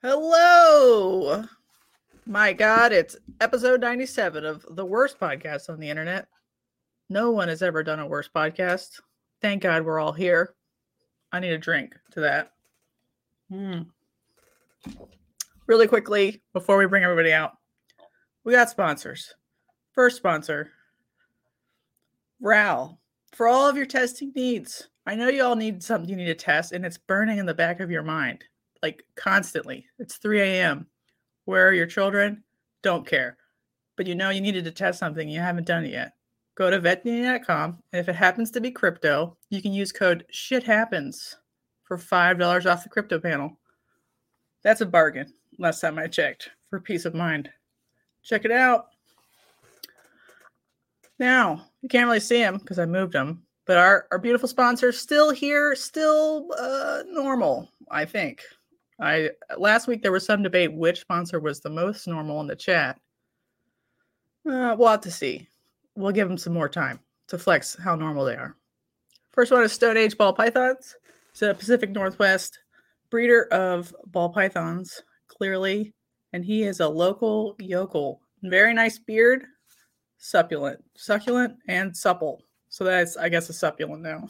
Hello. My God, it's episode 97 of the worst podcast on the internet. No one has ever done a worse podcast. Thank God we're all here. I need a drink to that. Hmm. Really quickly, before we bring everybody out, we got sponsors. First sponsor, RAL. For all of your testing needs, I know you all need something you need to test, and it's burning in the back of your mind like constantly. It's 3 a.m. Where are your children? Don't care. But you know you needed to test something, you haven't done it yet. Go to vetdna.com, and if it happens to be crypto, you can use code shit happens for $5 off the crypto panel. That's a bargain, last time I checked, for peace of mind. Check it out. Now, you can't really see them because I moved them, but our, our beautiful sponsor is still here, still uh, normal, I think. I last week there was some debate which sponsor was the most normal in the chat. Uh, we'll have to see. We'll give them some more time to flex how normal they are. First one is Stone Age ball pythons. It's a Pacific Northwest breeder of ball pythons, clearly, and he is a local yokel. Very nice beard, succulent, succulent and supple. So that's, I guess, a succulent now.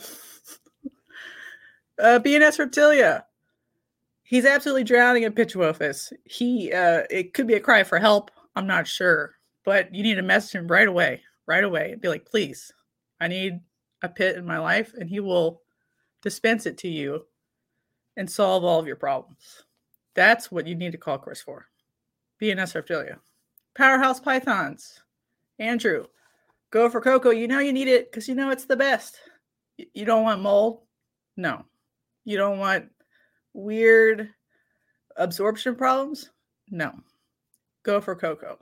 uh, BNS Reptilia. He's absolutely drowning in Pituophis. He, uh, it could be a cry for help. I'm not sure, but you need to message him right away, right away, and be like, please, I need a pit in my life, and he will dispense it to you and solve all of your problems. That's what you need to call Chris for. BNS Reptilia. Powerhouse Pythons. Andrew, go for Coco. You know you need it because you know it's the best. You don't want mold? No. You don't want weird absorption problems? No. Go for Coco.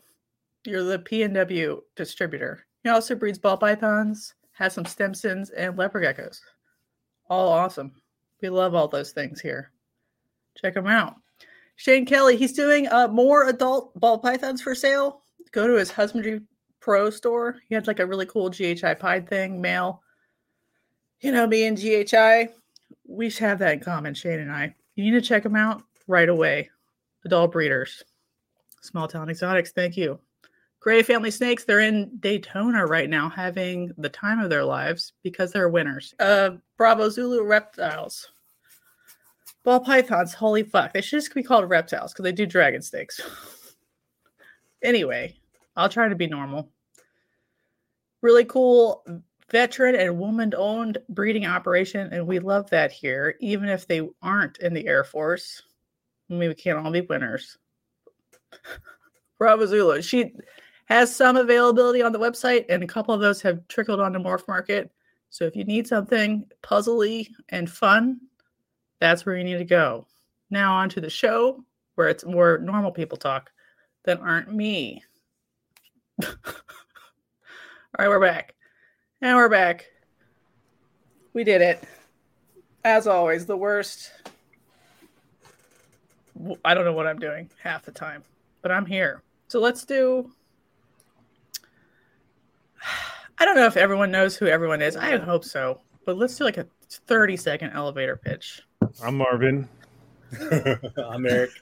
You're the PNW distributor. He also breeds ball pythons, has some Stimsons, and leopard geckos. All awesome. We love all those things here. Check them out. Shane Kelley, he's doing uh, more adult ball pythons for sale. Go to his husbandry pro store. He had like a really cool GHI pied thing, male. You know, me and GHI, we should have that in common, Shane and I. You need to check them out right away. Adult breeders, Small Town Xotics. Thank you. Gray Family Snakes, they're in Daytona right now having the time of their lives because they're winners. Uh, Bravo Zulu Reptiles. Ball pythons, holy fuck. They should just be called reptiles because they do dragon snakes. anyway, I'll try to be normal. Really cool veteran and woman owned breeding operation. And we love that here, even if they aren't in the Air Force. I mean, we can't all be winners. Bravo. She has some availability on the website, and a couple of those have trickled onto Morph Market. So if you need something puzzly and fun, that's where you need to go. Now on to the show where it's more normal people talk that aren't me. All right, we're back. And we're back. We did it. As always, the worst. I don't know what I'm doing half the time, but I'm here. So let's do. I don't know if everyone knows who everyone is. I hope so. But let's do like a 30 second elevator pitch. I'm Marvin. I'm Eric.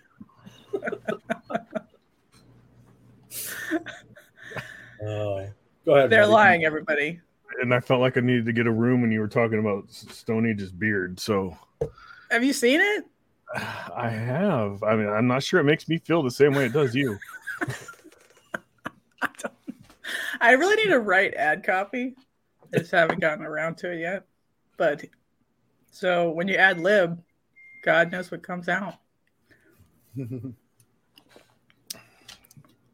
Uh, go ahead. They're buddy. lying, everybody. And I felt like I needed to get a room when you were talking about Stone Age's beard. So Have you seen it? I have. I mean, I'm not sure it makes me feel the same way it does you. I, I really need to write ad copy. I just haven't gotten around to it yet. But so when you add lib, God knows what comes out.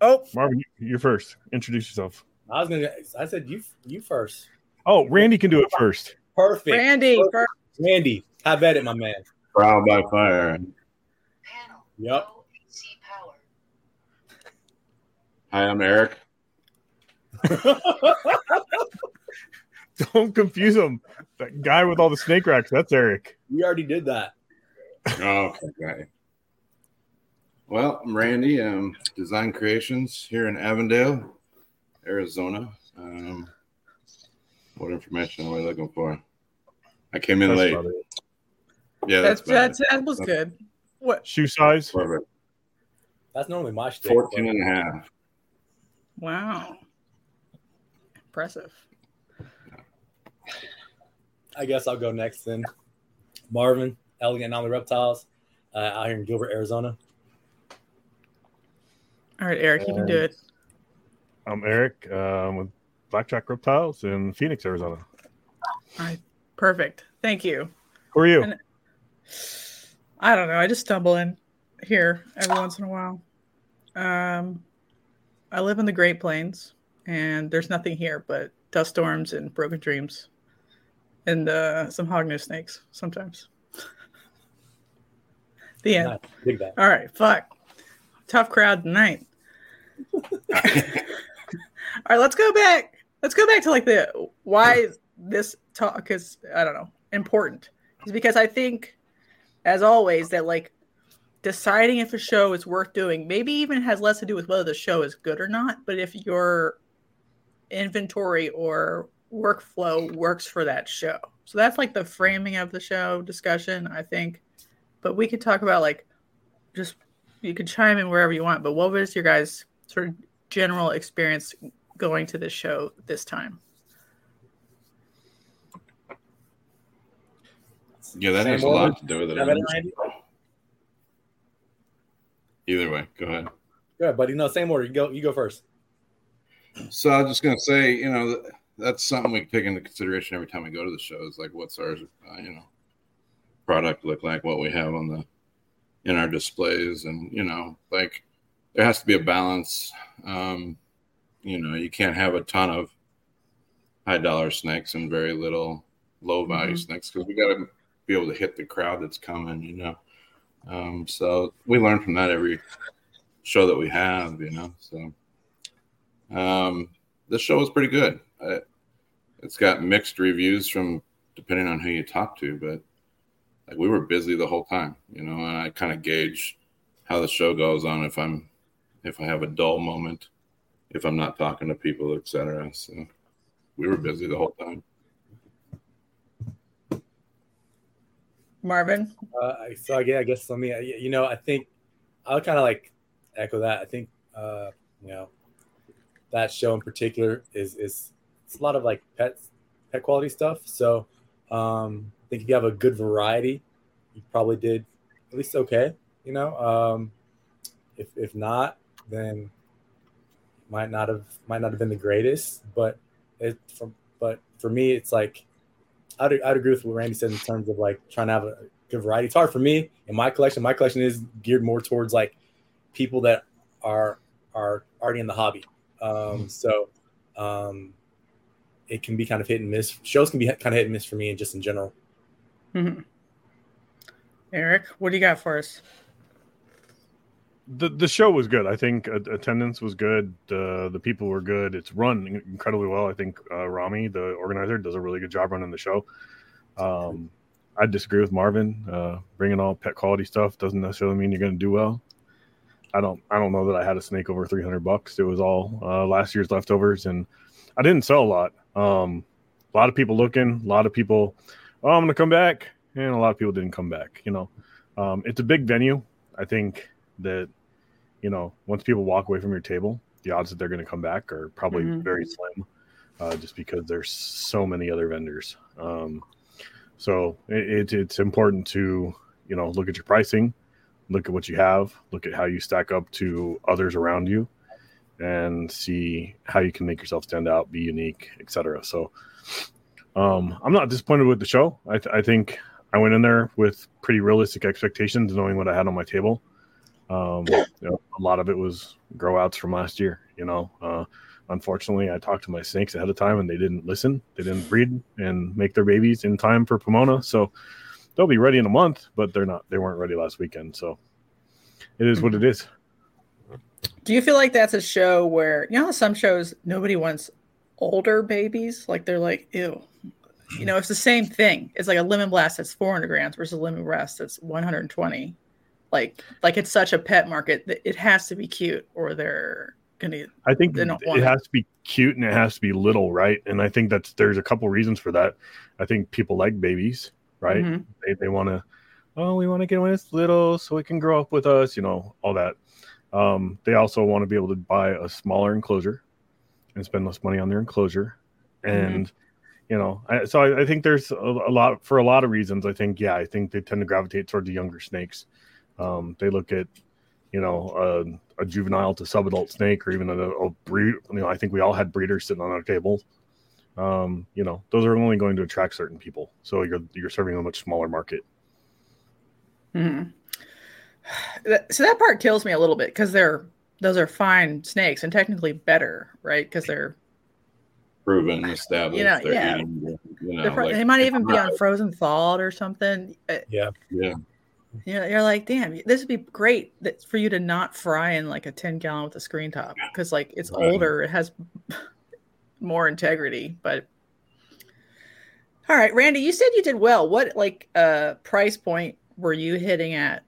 Oh, Marvin, you're first. Introduce yourself. I was gonna. I said you. You first. Oh, Randy can do it first. Perfect. Randy. Perfect. first. Randy, have at it, my man. Trial by fire. Panel. Yep. Power. Hi, I'm Eric. Don't confuse him. That guy with all the snake racks, that's Eric. we already did that. Oh, okay. Well, I'm Randy. Um, Design Creations here in Avondale, Arizona. Um, what information am I looking for? I came in That's late. about. Yeah, That's, that's, that's that was good. What Shoe size? Perfect. That's normally my shtick. 14 and a half. Wow. Impressive. I guess I'll go next then. Marvin, Elegant Anomaly Reptiles, uh, out here in Gilbert, Arizona. All right, Eric, you can do it. I'm Eric um, with Blackjack Reptiles in Phoenix, Arizona. All right, perfect. Thank you. Who are you? And- I don't know. I just stumble in here every once in a while. Um, I live in the Great Plains, and there's nothing here but dust storms and broken dreams, and uh, some hognose snakes sometimes. the end. Nice. All right, fuck. Tough crowd tonight. All right, let's go back. Let's go back to like the why this talk is I don't know important. Is because I think, as always, that like deciding if a show is worth doing maybe even has less to do with whether the show is good or not, but if your inventory or workflow works for that show. So that's like the framing of the show discussion, I think. But we could talk about like just you could chime in wherever you want, but what was your guys' sort of general experience going to this show this time? Yeah, that Same has a lot to do with it. Have it, Randy? Either way, go ahead. Go ahead, buddy. No, same order. You go. You go first. So I was just gonna say, you know, that's something we take into consideration every time we go to the shows. Like, what's our, uh, you know, product look like? What we have on the in our displays, and you know, like there has to be a balance. Um, you know, you can't have a ton of high dollar snakes and very little low value Mhm. snakes because we got to be able to hit the crowd that's coming. You know, um, so we learn from that every show that we have. You know, so um, this show was pretty good. Uh, it's got mixed reviews from depending on who you talk to, but like we were busy the whole time, you know, and I kind of gauge how the show goes on if I'm if I have a dull moment, if I'm not talking to people, etc. So we were busy the whole time. Marvin? Uh, so I guess, I guess let me. You know, I think I'll kind of like echo that. I think uh, you know that show in particular is is it's a lot of like pet pet quality stuff. So um, I think if you have a good variety, you probably did at least okay. You know, um, if if not, then might not have might not have been the greatest. But it from but for me, it's like I'd, I'd agree with what Randy said in terms of like trying to have a good variety. It's hard for me in my collection. My collection is geared more towards like people that are are already in the hobby. Um, so um, it can be kind of hit and miss. Shows can be kind of hit and miss for me, and just in general. Mhm. Eric, what do you got for us? The the show was good. I think attendance was good. Uh, the people were good. It's run incredibly well. I think uh, Rami, the organizer, does a really good job running the show. Um, I disagree with Marvin. Uh, bringing all pet quality stuff doesn't necessarily mean you're going to do well. I don't. I don't know that I had a snake over 300 bucks. It was all uh, last year's leftovers, and I didn't sell a lot. Um, a lot of people looking. A lot of people. Oh, I'm going to come back, and a lot of people didn't come back. You know, um, it's a big venue. I think that you know, once people walk away from your table, the odds that they're going to come back are probably Mhm. very slim, uh, just because there's so many other vendors. Um, so it, it, it's important to you know look at your pricing, look at what you have, look at how you stack up to others around you, and see how you can make yourself stand out, be unique, etc. So um, I'm not disappointed with the show. I, th- I think I went in there with pretty realistic expectations, knowing what I had on my table. Um, you know, a lot of it was grow outs from last year. You know, uh, unfortunately, I talked to my snakes ahead of time and they didn't listen. They didn't breed and make their babies in time for Pomona. So they'll be ready in a month, but they're not. They weren't ready last weekend. So it is what it is. Do you feel like that's a show where you know some shows nobody wants older babies? Like they're like, ew. You know, it's the same thing. It's like a lemon blast that's 400 grams versus a lemon blast that's 120. Like, like it's such a pet market that it has to be cute, or they're gonna. I think They it don't want it. has to be cute and it has to be little, right? And I think that's there's a couple reasons for that. I think people like babies, right? Mhm. They they want to, oh, we want to get when it's little so it can grow up with us, you know, all that. Um, they also want to be able to buy a smaller enclosure and spend less money on their enclosure. And you know, I, so I, I think there's a, a lot for a lot of reasons. I think yeah, I think they tend to gravitate toward the younger snakes. Um, they look at you know a, a juvenile to subadult snake or even a, a breed. You know, I think we all had breeders sitting on our table. Um, you know, those are only going to attract certain people. So you're you're serving a much smaller market. Mhm. So that part kills me a little bit because they're those are fine snakes and technically better, right? Because they're Proven, established. You know, they're yeah. eating, you know, they're pro- like- they might even be on frozen thawed or something. Uh, Yeah. Yeah. You know, you're like, damn, this would be great that for you to not fry in like a 10 gallon with a screen top because like it's Right. older, it has more integrity. But all right, Randy, you said you did well. What like uh price point were you hitting at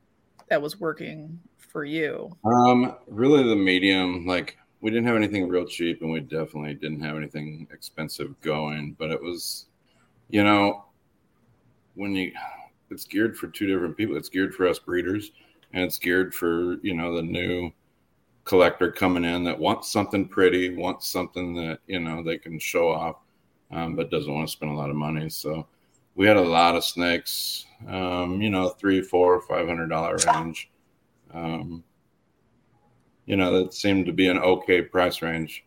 that was working for you? Um, really the medium, like we didn't have anything real cheap and we definitely didn't have anything expensive going, but it was, you know, when you, it's geared for two different people. It's geared for us breeders and it's geared for, you know, the new collector coming in that wants something pretty, wants something that, you know, they can show off, um, but doesn't want to spend a lot of money. So we had a lot of snakes, um, you know, three, four, five hundred dollar range. Um, you know, that seemed to be an okay price range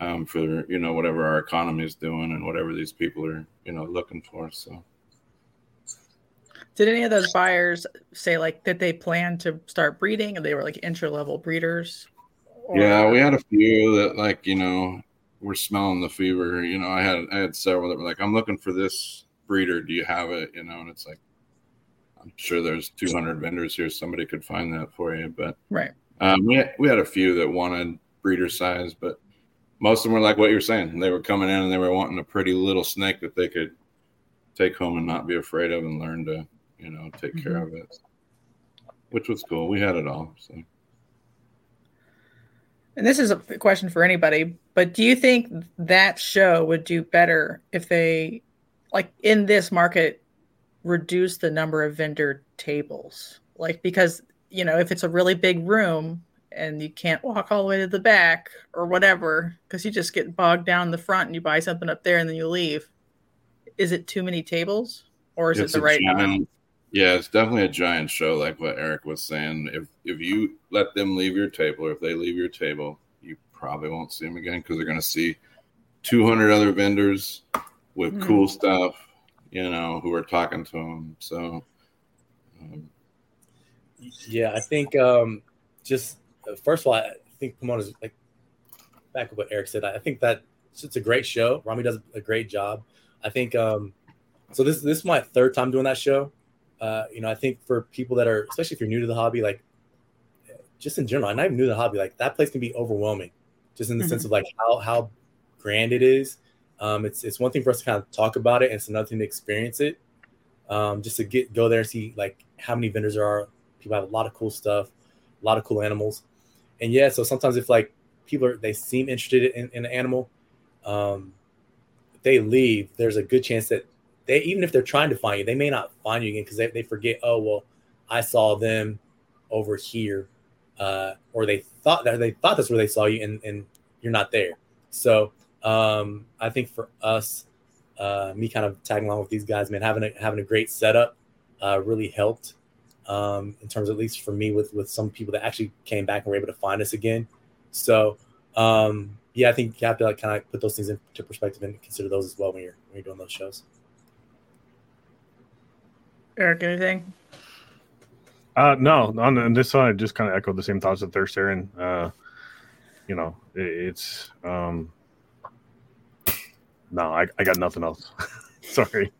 um, for you know whatever our economy is doing and whatever these people are you know looking for. So Did any of those buyers say like that they plan to start breeding and they were like entry level breeders? Or- yeah, we had a few that like you know were smelling the fever. You know, I had I had several that were like, I'm looking for this breeder. Do you have it? You know, and it's like I'm sure there's 200 vendors here. Somebody could find that for you, but right. Um, we, had, we had a few that wanted breeder size, but most of them were like what you're saying. They were coming in and they were wanting a pretty little snake that they could take home and not be afraid of and learn to, you know, take care mm-hmm. of it, which was cool. We had it all. So And this is a question for anybody, but do you think that show would do better if they, like in this market, reduce the number of vendor tables? Like, because, you know, if it's a really big room and you can't walk all the way to the back or whatever, because you just get bogged down in the front and you buy something up there and then you leave, is it too many tables or is It's it the right amount? Giant- Yeah, it's definitely a giant show, like what Eric was saying. If if you let them leave your table, or if they leave your table, you probably won't see them again because they're going to see 200 other vendors with Hmm. cool stuff, you know, who are talking to them. So, um, Yeah, I think um, just uh, first of all, I think Pomona's like back to what Eric said. I think that it's a great show. Rami does a great job. I think um, so. This this is my third time doing that show. Uh, you know, I think for people that are, especially if you're new to the hobby, like just in general, and I'm not new to the hobby. Like that place can be overwhelming, just in the Mhm. sense of like how how grand it is. Um, it's it's one thing for us to kind of talk about it, and it's another thing to experience it. Um, just to get go there and see like how many vendors there are. People have a lot of cool stuff, a lot of cool animals, and yeah. So sometimes if like people are they seem interested in, in an animal, um, they leave, there's a good chance that they even if they're trying to find you, they may not find you again because they, they forget. Oh well, I saw them over here, uh, or they thought that they thought that's where they saw you, and, and you're not there. So um, I think for us, uh, me kind of tagging along with these guys, man, having a having a great setup uh, really helped. Um, in terms, of, at least for me, with with some people that actually came back and were able to find us again. So um, yeah, I think you have to like kind of put those things into perspective and consider those as well when you're when you're doing those shows. Eric, anything? Uh, no, on, on this side, I just kind of echoed the same thoughts that they're sharing. Uh, you know, it, it's um, no, I, I got nothing else. Sorry.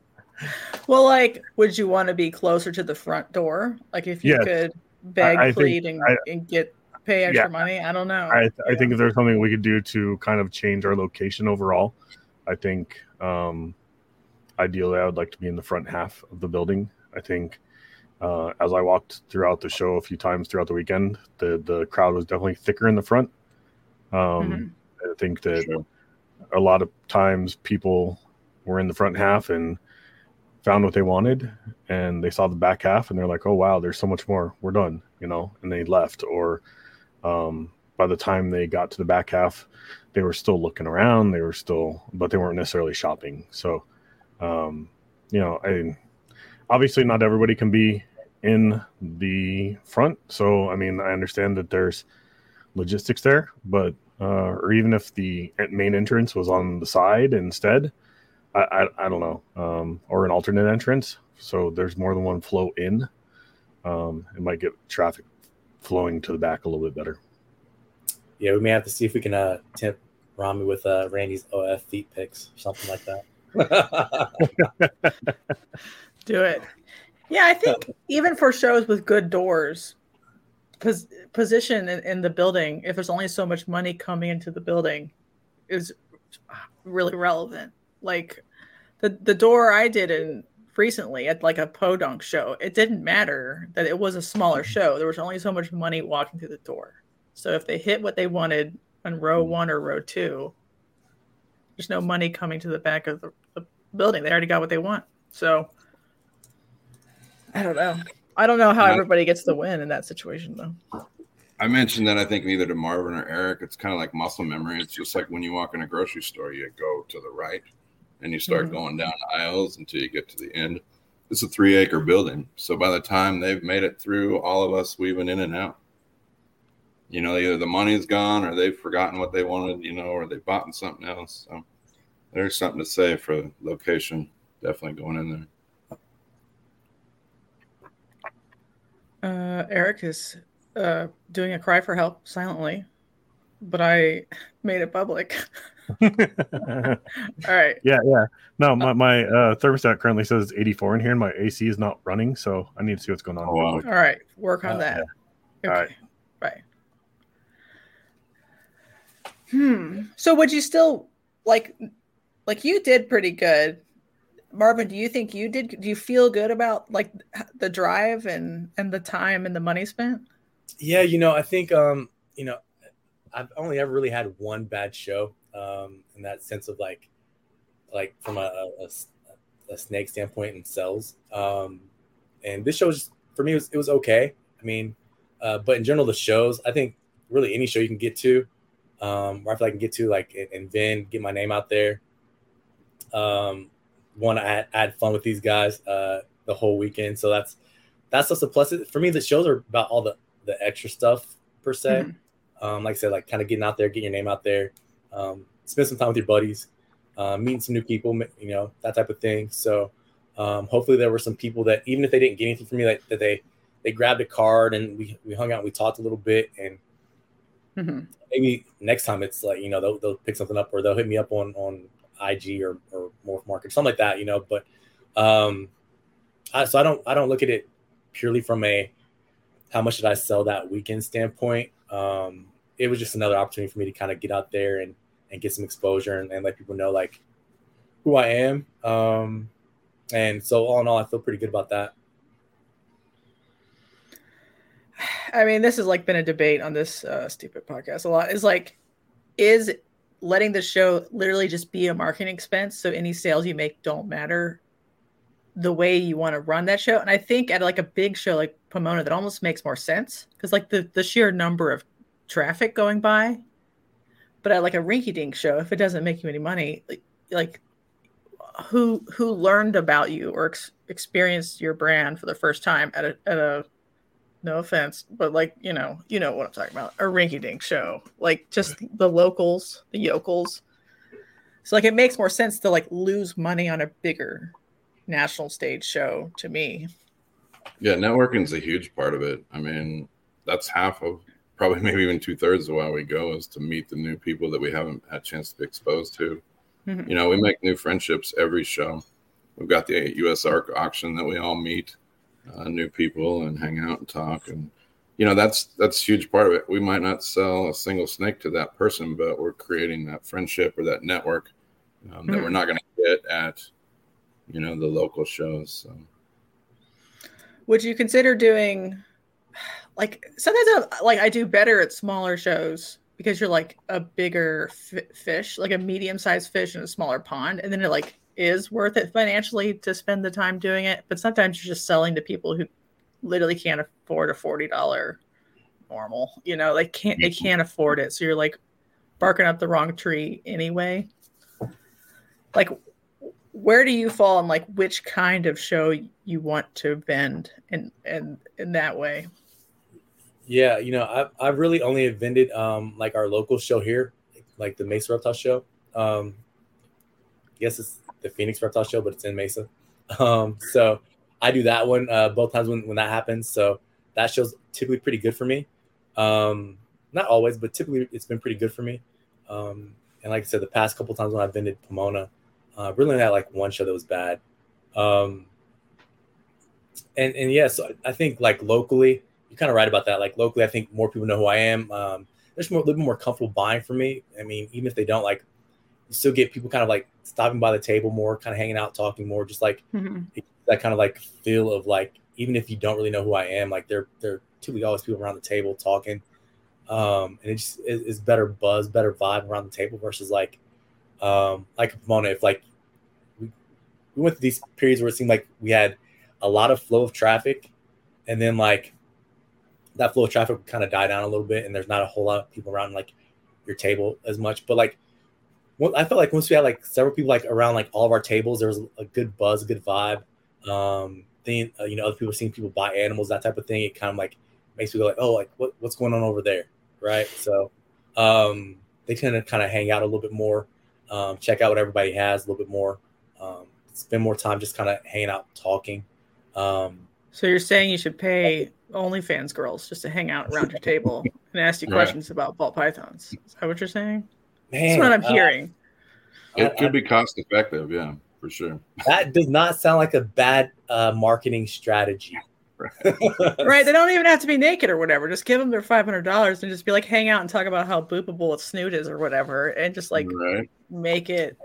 Well, like, would you want to be closer to the front door? Like, if you Yes. could beg, I think- plead, and, I- and get pay extra Yeah. money? I don't know. I, I think if there's something we could do to kind of change our location overall, I think um, ideally I would like to be in the front half of the building. I think uh, as I walked throughout the show a few times throughout the weekend, the the crowd was definitely thicker in the front. Um, Mhm. I think that sure. a lot of times people were in the front half and found what they wanted and they saw the back half and they're like oh wow there's so much more we're done you know and they left or Um, by the time they got to the back half, they were still looking around. They were still, but they weren't necessarily shopping. So, um, you know, I obviously not everybody can be in the front. So, I mean, I understand that there's logistics there, but uh, or even if the main entrance was on the side instead, I I, I don't know, um, or an alternate entrance. So there's more than one flow in. Um, it might get traffic flowing to the back a little bit better. Yeah, we may have to see if we can uh, tempt Rami with uh, Randy's OF feet picks or something like that. Do it. Yeah, I think even for shows with good doors, pos- position in, in the building, if there's only so much money coming into the building, is really relevant. Like the the door I did in recently at like a podunk show, it didn't matter that it was a smaller mm-hmm. show. There was only so much money walking through the door. So if they hit what they wanted on row mm-hmm. one or row two, there's no money coming to the back of the, the building. They already got what they want. So I don't know. I don't know how everybody gets the win in that situation though. I mentioned that I think either to Marvin or Eric, it's kind of like muscle memory. It's just like when you walk in a grocery store, you go to the right and you start Mhm. going down aisles until you get to the end. It's a three acre building. So by the time they've made it through, all of us weaving in and out. You know, either the money's gone or they've forgotten what they wanted, you know, or they bought something else. So there's something to say for location. Definitely going in there. Uh, Eric is uh, doing a cry for help silently, but I made it public. All right. Yeah, yeah. No, my, my uh, thermostat currently says 84 in here, and my AC is not running, so I need to see what's going on. Oh, wow. All right. Work on Uh, that. All right. Okay. Right. Hmm. So would you still like like you did pretty good. Marvin, do you think you did do you feel good about like the drive and and the time and the money spent? yeah, you know, I think um, you know, I've only ever really had one bad show, um, in that sense of like, like from a, a, a- snake standpoint and cells. Um, and this show was for me it was it was okay. I mean, uh, but in general, the shows I think really any show you can get to, um, where I feel I can get to like and then get my name out there. Um, one I I had fun with these guys uh, the whole weekend, so that's that's just a plus. For me, the shows are about all the the extra stuff per se. Um, like I said, like kind of getting out there, getting your name out there, um, spend some time with your buddies, uh, meeting some new people, you know, that type of thing. So um, hopefully there were some people that even if they didn't get anything from me, like that they they grabbed a card and we we hung out, and we talked a little bit, and Mhm. maybe next time it's like you know they'll, they'll pick something up or they'll hit me up on on IG or or Morph Market something like that, you know. But um, I, so I don't I don't look at it purely from a how much did I sell that weekend standpoint. Um, it was just another opportunity for me to kind of get out there and and get some exposure and, and let people know like who I am. Um, and so all in all, I feel pretty good about that. I mean, this has like been a debate on this uh, stupid podcast a lot. Is like, is letting the show literally just be a marketing expense, so any sales you make don't matter, the way you want to run that show. And I think at like a big show like Pomona, that almost makes more sense because like the the sheer number of traffic going by. But at like a rinky-dink show, if it doesn't make you any money, like, like who who learned about you or ex- experienced your brand for the first time at a at a no offense, but like you know, you know what I'm talking about. A rinky dink show. Like just the locals, the yokels. So like it makes more sense to like lose money on a bigger national stage show to me. Yeah, networking's a huge part of it. I mean, that's half of probably maybe even two thirds of why we go is to meet the new people that we haven't had a chance to be exposed to. Mhm. You know, we make new friendships every show. We've got the USARK auction that we all meet uh, new people and hang out and talk, and you know that's that's a huge part of it. We might not sell a single snake to that person, but we're creating that friendship or that network um, that Mhm. we're not going to get at you know the local shows. So. Would you consider doing like sometimes I, like I do better at smaller shows because you're like a bigger f- fish, like a medium sized fish in a smaller pond, and then it like is worth it financially to spend the time doing it. But sometimes you're just selling to people who literally can't afford a forty dollar normal. You know, they can't they can't afford it. So you're like barking up the wrong tree anyway. Like where do you fall on like which kind of show you want to vend in in in that way? Yeah, you know, I've I've really only vended um like our local show here, like the Mesa Reptile Show. Um I guess it's the Phoenix Reptile Show, but it's in Mesa. Um so I do that one uh both times when, when that happens. So that show's typically pretty good for me. Um not always, but typically it's been pretty good for me. Um and like I said, the past couple times when I've been to Pomona, uh really had like one show that was bad. Um and and yeah, so I think like locally, you're kind of right about that. Like locally, I think more people know who I am. Um, there's more, a little bit more comfortable buying for me. I mean, even if they don't like, you still get people kind of like stopping by the table more, kind of hanging out, talking more, just like that kind of like feel of like even if you don't really know who I am, like they're they're typically always people around the table talking, um, and it just is, is better buzz, better vibe around the table versus like um, like Pomona. If like we, we went through these periods where it seemed like we had a lot of flow of traffic, and then like that flow of traffic would kind of die down a little bit, and there's not a whole lot of people around like your table as much. But like, well, I felt like once we had like several people like around like all of our tables, there was a good buzz, a good vibe. Um, then uh, you know, other people seeing people buy animals, that type of thing. It kind of like makes me go like, oh, like what, what's going on over there, right? So um, they tend to kind of hang out a little bit more, um, check out what everybody has a little bit more, um, spend more time just kind of hanging out, talking. Um, So you're saying you should pay OnlyFans girls just to hang out around your table and ask you Right. questions about ball pythons? Is that what you're saying? Man, That's what I'm uh, hearing. It I- could be cost effective, yeah, for sure. that does not sound like a bad uh, marketing strategy. right? They don't even have to be naked or whatever. Just give them their five hundred dollars and just be like, hang out and talk about how boopable its snoot is or whatever, and just like right. make it.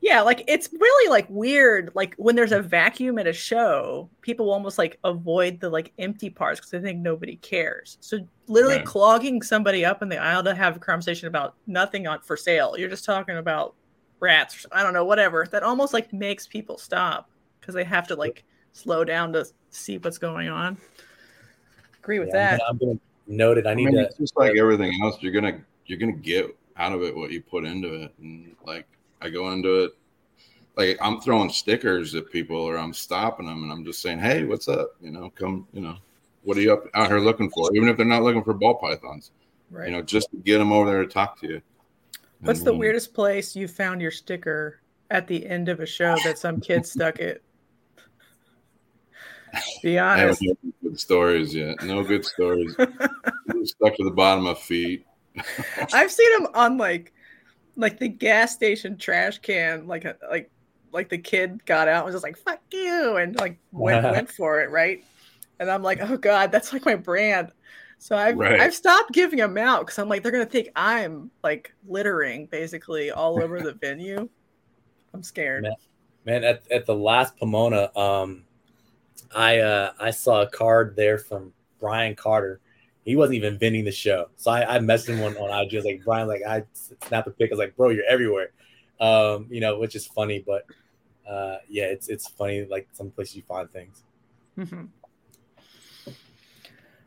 Yeah, like it's really like weird. Like when there's a vacuum at a show, people almost like avoid the like empty parts because they think nobody cares. So literally Right. clogging somebody up in the aisle to have a conversation about nothing on for sale. You're just talking about rats. Or, I don't know, whatever. That almost like makes people stop because they have to like slow down to see what's going on. Agree with Yeah, that. I'm gonna, I'm note it. I I need mean, to. it's just like uh, everything else. You're gonna you're gonna get out of it what you put into it, and like I go into it, like I'm throwing stickers at people, or I'm stopping them, and I'm just saying, "Hey, what's up? You know, come. You know, what are you up out here looking for? Even if they're not looking for ball pythons, Right. you know, just to get them over there to talk to you." What's And, the weirdest place you found your sticker at the end of a show that some kid stuck it? Be I haven't honest. any good stories yet. No good stories. Stuck to the bottom of feet. I've seen them on like like the gas station trash can, like a, like like the kid got out and was just like "fuck you" and like went went for it, right? And I'm like, oh god, that's like my brand. So I've Right. I've stopped giving them out because I'm like they're gonna think I'm like littering basically all over the venue. I'm scared. Man. Man, at, at the last Pomona, um, I uh, I saw a card there from Brian Carter. He wasn't even vending the show, so I, I messaged him on, on IG. I was like, Brian, like I snapped a pic. I was like, bro, you're everywhere. Um, you know, which is funny, but uh, yeah, it's it's funny like some places you find things. Mhm.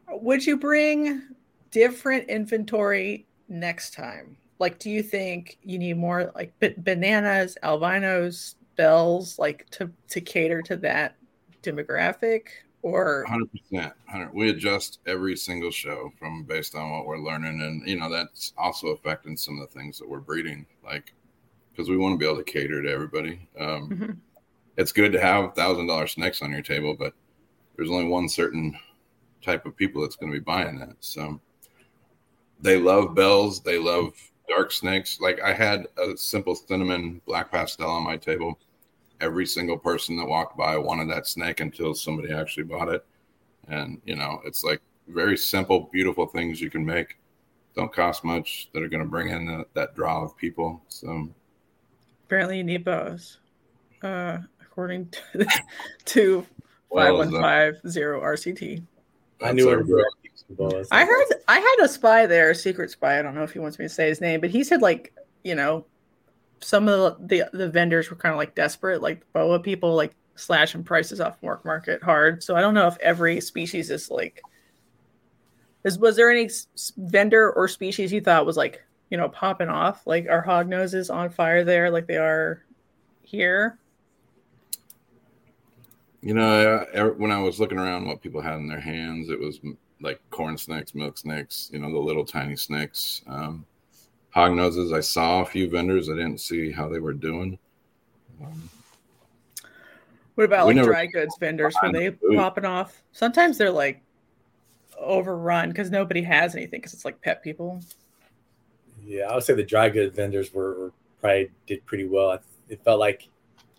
Would you bring different inventory next time? Like, do you think you need more like ba- bananas, albinos, bells, like to to cater to that demographic, or Hundred percent. We adjust every single show from based on what we're learning, and you know that's also affecting some of the things that we're breeding, like because we want to be able to cater to everybody. Um, Mhm. It's good to have thousand dollar snakes on your table, but there's only one certain type of people that's going to be buying that. So they love bells. They love dark snakes. Like I had a simple cinnamon black pastel on my table. Every single person that walked by wanted that snake until somebody actually bought it. And you know, it's like very simple, beautiful things you can make. Don't cost much that are going to bring in the, that draw of people. So apparently you need bows, uh, according to, to five one five zero RCT. I knew our it girl. I heard I had a spy there, a secret spy. I don't know if he wants me to say his name, but he said like you know, some of the the, the vendors were kind of like desperate, like boa people like slashing prices off Morph Market hard. So I don't know if every species is like Is was there any vendor or species you thought was like you know popping off? Like are hog noses on fire there, like they are here? You know, I, I- when I was looking around what people had in their hands, it was like corn snakes, milk snakes, you know, the little tiny snakes. Um, hog noses, I saw a few vendors. I didn't see how they were doing. Um, What about like dry goods vendors? Were they Food. popping off? Sometimes they're like overrun because nobody has anything because it's like pet people. Yeah, I would say the dry goods vendors were, were probably did pretty well. It felt like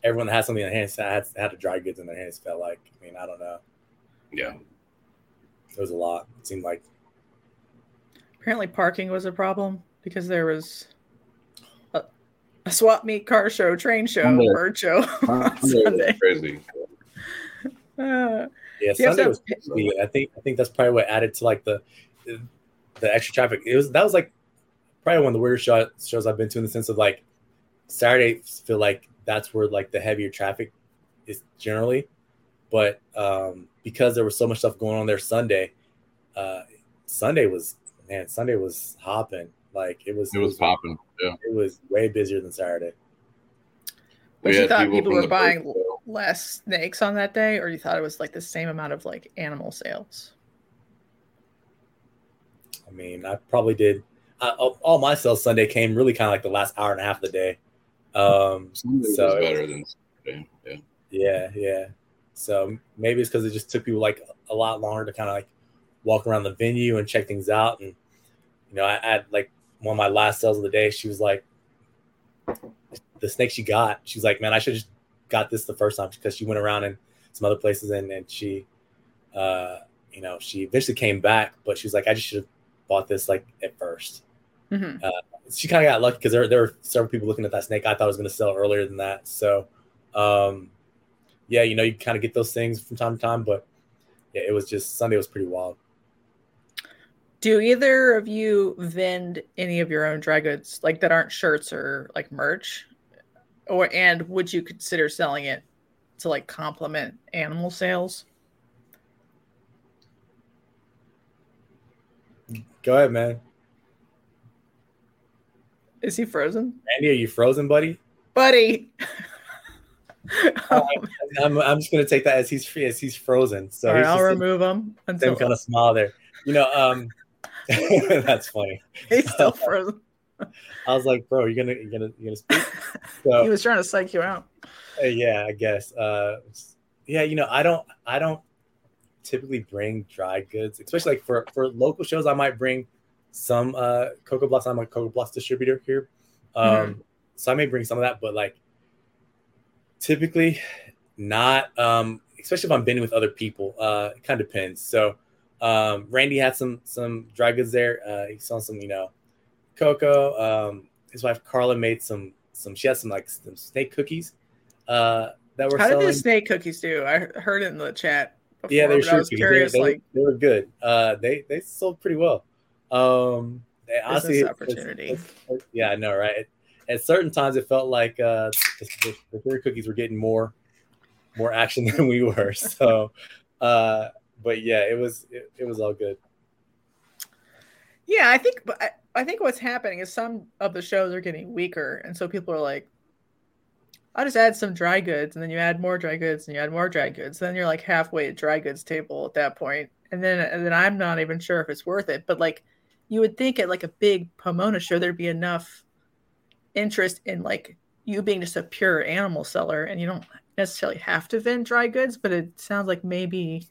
everyone that had something in their hands had, had the dry goods in their hands. Felt like, I mean, I don't know. yeah. It was a lot. It seemed like Apparently, parking was a problem because there was a, a swap meet, car show, train show, Sunday. bird show on Sunday. Crazy. Uh, Yeah, Sunday was crazy. I think I think that's probably what added to like the the extra traffic. It was that was like probably one of the weirdest show, shows I've been to in the sense of like Saturdays feel like that's where like the heavier traffic is generally, but um, because there was so much stuff going on there Sunday, uh, Sunday was man Sunday was hopping like it was It was popping. Yeah. it was way busier than Saturday. But you thought people from were buying bird less snakes on that day, or you thought it was like the same amount of like animal sales? I mean, I probably did. I, all all my sales Sunday came really kind of like the last hour and a half of the day. Um, Sunday So was it better than Saturday. Yeah. yeah, yeah. So maybe it's because it just took people like a lot longer to kind of like walk around the venue and check things out. And you know, I had like one of my last sales of the day. She was like, the snake she got. she's like, man, I should just got this the first time because she went around in some other places and and she, uh, you know, she eventually came back, but she was like, I just should have bought this like at first. hmm she kind of got lucky because there, there were several people looking at that snake. I thought it was going to sell earlier than that. So, um, yeah, you know, you kind of get those things from time to time, but yeah, it was just Sunday was pretty wild. Do either of you vend any of your own dry goods, like that aren't shirts or like merch? Or and would you consider selling it to like complement animal sales? Go ahead, man. Is he frozen, Andy, are you frozen, buddy? buddy? Oh, I'm, I'm just going to take that as he's free, as he's frozen. So right, he's I'll remove him until same kind of smile there. You know, um, that's funny. he's still frozen. I was like, bro, you're gonna, you're gonna, you're gonna speak. He was trying to psych you out. Uh, yeah, I guess. Uh, yeah, you know, I don't, I don't typically bring dry goods, especially like for for local shows. I might bring some uh Cocoa Blocks. I'm a Cocoa Blocks distributor here, um, so I may bring some of that, but like typically not. Um, especially if I'm bending with other people. Uh, it kind of depends. So, um, Randy had some some dry goods there. Uh, he saw some, you know, cocoa. Um, his wife Carla made some some. She had some like some snake cookies. Uh, that were How did selling. the snake cookies do? I heard it in the chat. Before, yeah, they were I sure was curious. they, they, like, they were good. Uh, they they sold pretty well. Um, they, honestly, business it's- opportunity. it's- yeah, I know, right? At certain times, it felt like uh, the, the, the cookies were getting more more action than we were. So, uh, but yeah, it was it, it was all good. Yeah, I think I, I think what's happening is some of the shows are getting weaker, and so people are like, "I'll just add some dry goods," and then you add more dry goods, and you add more dry goods. Then you're like halfway at dry goods table at that point, and then and then I'm not even sure if it's worth it. But like, you would think at like a big Pomona show, there'd be enough interest in like you being just a pure animal seller, and you don't necessarily have to vend dry goods. But it sounds like maybe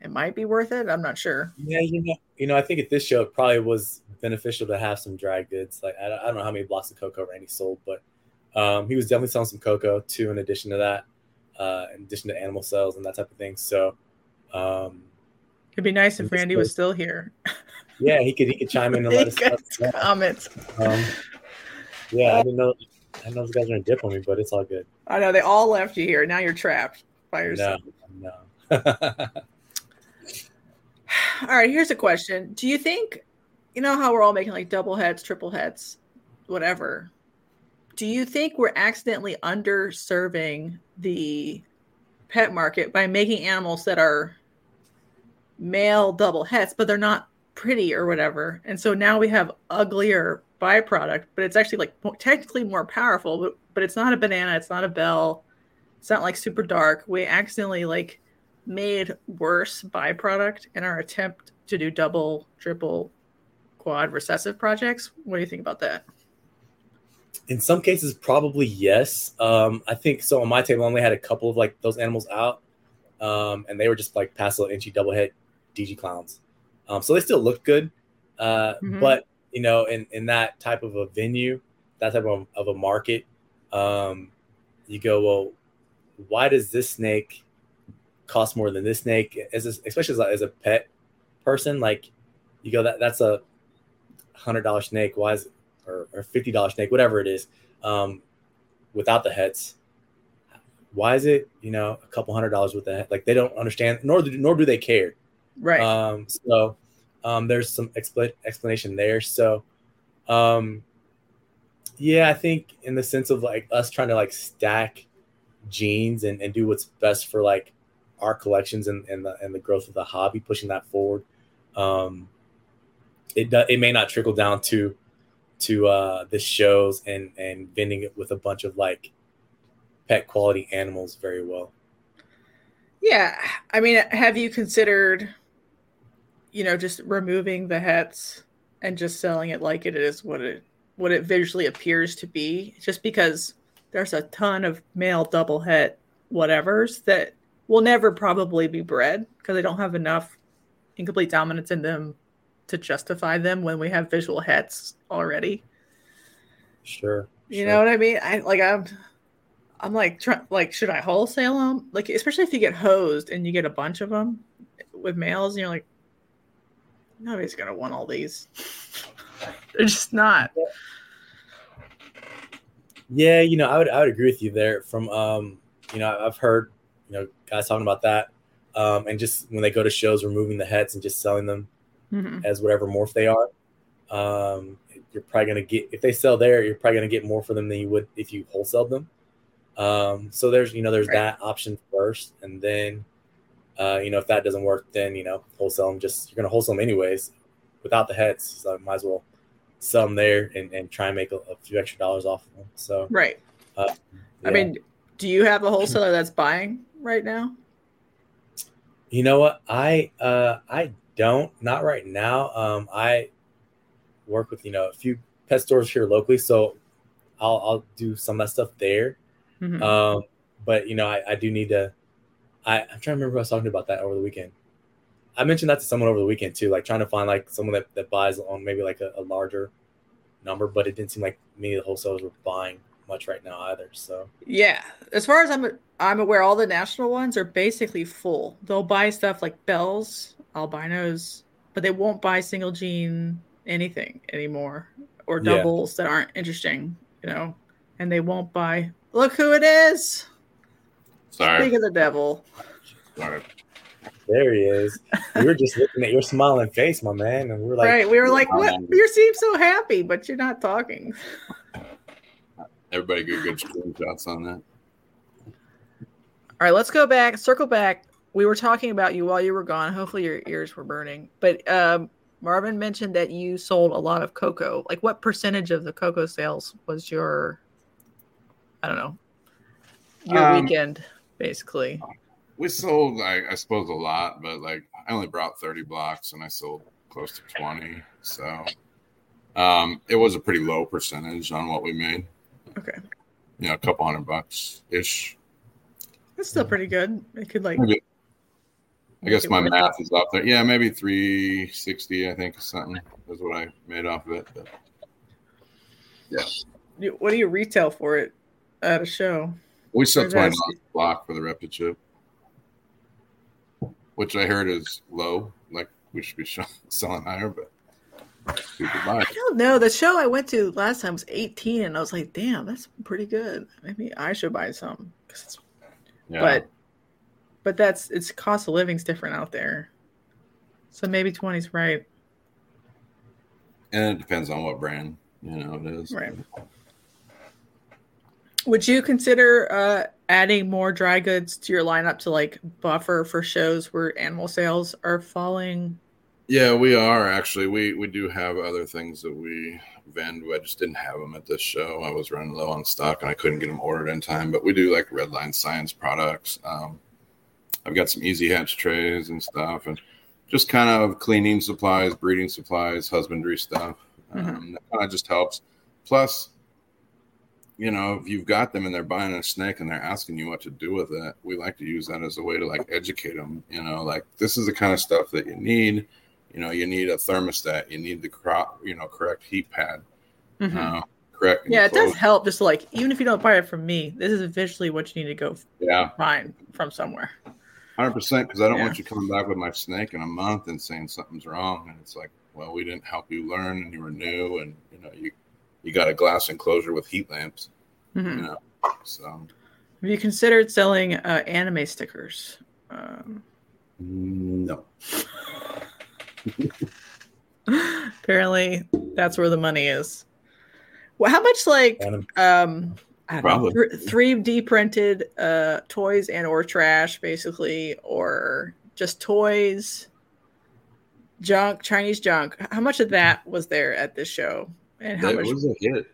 it might be worth it. I'm not sure. Yeah, you know, you know, I think at this show it probably was beneficial to have some dry goods. Like I, don't- I don't know how many blocks of cocoa Randy sold, but um, he was definitely selling some cocoa too. In addition to that, uh, in addition to animal cells and that type of thing. So, um, It'd be nice if Randy was still here. yeah, he could he could chime in and let us. know. comment. Um, yeah, I didn't know. I didn't know those guys are gonna dip on me, but it's all good. I know they all left you here. Now you're trapped by yourself. No, no. All right, here's a question. Do you think, you know how we're all making like double heads, triple heads, whatever? Do you think we're accidentally underserving the pet market by making animals that are male double heads, but they're not pretty or whatever. And so now we have uglier byproduct, but it's actually like technically more powerful, but, but it's not a banana, it's not a bell, it's not like super dark. We accidentally like made worse byproduct in our attempt to do double, triple, quad recessive projects. What do you think about that? In some cases, probably yes. Um, I think so. On my table, I only had a couple of like those animals out, um, and they were just like Pastel Enchi double het DG clowns. Um, so they still looked good, uh, Mhm. but you know, in in that type of a venue, that type of, of a market, um, you go, well, why does this snake cost more than this snake? As a, especially as a, as a pet person, like you go, that that's a hundred dollar snake. Why is or, or fifty dollar snake, whatever it is, um, without the hets? Why is it you know a couple hundred dollars with the het? Like they don't understand, nor do, nor do they care. Right. Um, so um, there's some expl- explanation there. So um, yeah, I think in the sense of like us trying to like stack genes and, and do what's best for like our collections and, and the and the growth of the hobby, pushing that forward. Um, it do, it may not trickle down to to uh, the shows and and vending it with a bunch of like pet quality animals very well. Yeah, I mean, have you considered, you know, just removing the hets and just selling it like it is what it what it visually appears to be? Just because there's a ton of male double het whatevers that will never probably be bred because they don't have enough incomplete dominance in them to justify them when we have visual hets already. Sure. You sure. know what I mean? I like I'm I'm like try, like should I wholesale them? Like especially if you get hosed and you get a bunch of them with males and you're like nobody's going to want all these. They're just not. Yeah, you know, I would I would agree with you there. From um, you know, I've heard you know guys talking about that, um, and just when they go to shows, removing the hets and just selling them Mhm. as whatever morph they are. Um, you're probably gonna get if they sell there, you're probably gonna get more for them than you would if you wholesale them. Um, so there's you know there's Right. that option first, and then uh, you know if that doesn't work, then you know wholesale them. Just you're gonna wholesale them anyways without the hets, so might as well sell them there and, and try and make a, a few extra dollars off of them. So Right. Uh, I mean, do you have a wholesaler that's buying right now? You know what? I uh I don't not right now. Um I work with, you know, a few pet stores here locally, so I'll I'll do some of that stuff there. Mhm. Um but you know, I, I do need to I, I'm trying to remember who I was talking about that over the weekend. I mentioned that to someone over the weekend too, like trying to find like someone that, that buys on maybe like a, a larger number, but it didn't seem like many of the wholesalers were buying much right now either. So Yeah, as far as I'm I'm aware, all the national ones are basically full. They'll buy stuff like bells, albinos, but they won't buy single gene anything anymore or Yeah. doubles that aren't interesting, you know. And they won't buy. Look who it is! Sorry. Speak of the devil. Sorry. there he is. we were just looking at your smiling face, my man, and we are like, right? We were like, "What? You seem so happy, but you're not talking." Everybody get good screenshots on that. All right, let's go back, circle back. We were talking about you while you were gone. Hopefully, your ears were burning. But um, Marvin mentioned that you sold a lot of cocoa. Like, what percentage of the cocoa sales was your, I don't know, your Um, weekend, basically? We sold, I, I suppose, a lot, but like I only brought 30 blocks and I sold close to 20. So um, it was a pretty low percentage on what we made. Okay, You know, a couple hundred bucks ish. that's still pretty good. It could like, Maybe, I guess my math is off there. Yeah, maybe 360, I think, something is what I made off of it. But. You- What do you retail for it at a show? we sell 20 dollars a block for the ReptiChip, which I heard is low. Like we should be selling higher, but I don't know. The show I went to last time was 18, and I was like, damn, that's pretty good. Maybe I should buy some. Yeah. but but that's it's cost of living's different out there so maybe 20's right and it depends on what brand you know it is. Right. would you consider uh adding more dry goods to your lineup to like buffer for shows where animal sales are falling? Yeah, we are actually. We we do have other things that we vend. I just didn't have them at this show. I was running low on stock and I couldn't get them ordered in time. But we do like Redline science products. Um, I've got some easy hatch trays and stuff, and just kind of cleaning supplies, breeding supplies, husbandry stuff. Um, That kind of just helps. Plus, you know, if you've got them and they're buying a snake and they're asking you what to do with it, we like to use that as a way to like educate them. You know, like this is the kind of stuff that you need. You know, you need a thermostat, you need the crop, you know, correct heat pad, Mhm. uh, correct. Yeah, it does help just like even if you don't buy it from me, this is visually what you need to go Yeah, find from somewhere. hundred percent. Because I don't Yeah. want you coming back with my snake in a month and saying something's wrong, and it's like, well, we didn't help you learn, and you were new, and you know, you you got a glass enclosure with heat lamps. Mhm. You know, so Have you considered selling uh, anime stickers? Um, no. apparently, that's where the money is. Well, how much like um I don't know, Probably. three D printed uh toys and or trash basically, or just toys, junk, Chinese junk. How much of that was there at this show? And how It much was a hit.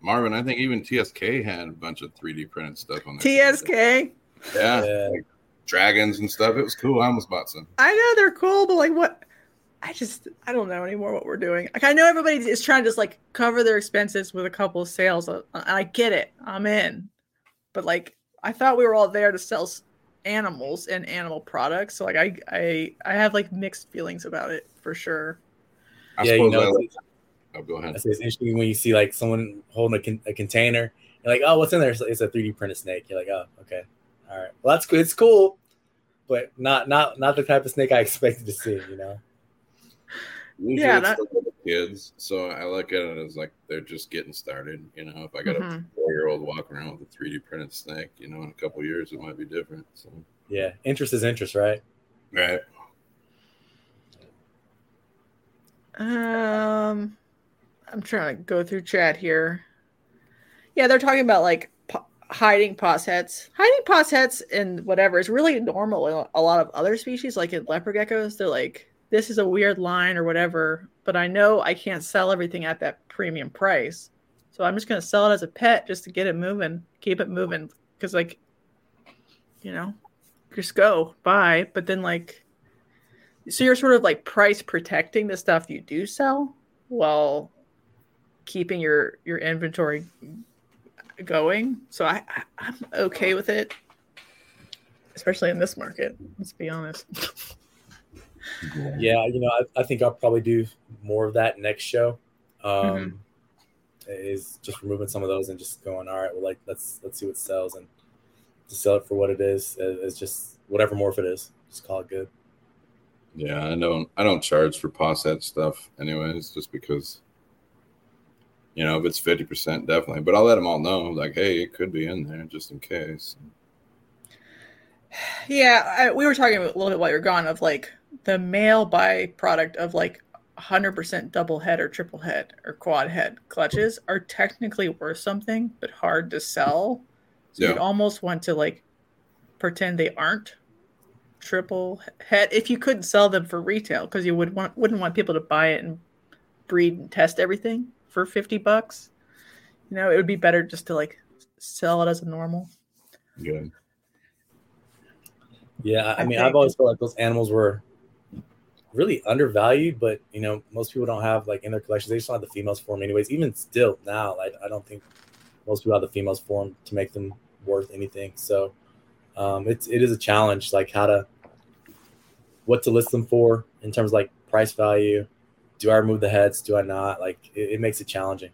Marvin, I think even TSK had a bunch of 3D printed stuff on there. TSK? Yeah, Yeah. like dragons and stuff. It was cool. I almost bought some. I know they're cool, but like what? I just I don't know anymore what we're doing. Like I know everybody is trying to just like cover their expenses with a couple of sales, uh, and I get it. I'm in, but like I thought we were all there to sell animals and animal products. So like I I I have like mixed feelings about it for sure. I yeah, you know, I it's, like- oh, go ahead. it's interesting when you see like someone holding a, con- a container. You're like, oh, what's in there? It's, it's a 3D printed snake. You're like, oh, okay, all right. Well, that's good. It's cool, but not not not the type of snake I expected to see. You know. Usually Yeah, it's the little kids, so I look at it as like they're just getting started. You know, if I got a Mhm. four year old walking around with a 3D printed snake, you know, in a couple of years it might be different. So, Yeah, interest is interest, right? right. Um, I'm trying to go through chat here. Yeah, they're talking about like po- hiding pos hets. Hiding pos hets and whatever is really normal in a lot of other species, like in leopard geckos. They're like, this is a weird line or whatever, but I know I can't sell everything at that premium price. So I'm just going to sell it as a pet just to get it moving, keep it moving. Because, like, you know, just go buy. But then, like, so you're sort of like price protecting the stuff you do sell while keeping your your inventory going. So I, I I'm okay with it, especially in this market. Let's be honest. Yeah, you know, I, I think I'll probably do more of that next show. Um, Is just removing some of those and just going, all right, well, like let's let's see what sells and to sell it for what it is. It's just whatever morph it is. Just call it good. Yeah, I don't I don't charge for pos het stuff anyways, just because you know if it's fifty percent definitely. But I'll let them all know, like, hey, it could be in there just in case. Yeah, I, we were talking a little bit while you're gone of like the male byproduct of like 100% double het or triple het or quad het clutches are technically worth something, but hard to sell. So you'd almost want to like pretend they aren't triple het if you couldn't sell them for retail because you would want wouldn't want people to buy it and breed and test everything for 50 bucks. You know, it would be better just to like sell it as a normal. Good. Yeah, I, I mean, think- I've always felt like those animals were really undervalued, but you know, most people don't have like in their collections. They just don't have the females for anyways. Even still now, like I don't think most people have the females for to make them worth anything. So um, it's it is a challenge, like how to what to list them for in terms like price value. Do I remove the hets? Do I not? Like it, it makes it challenging.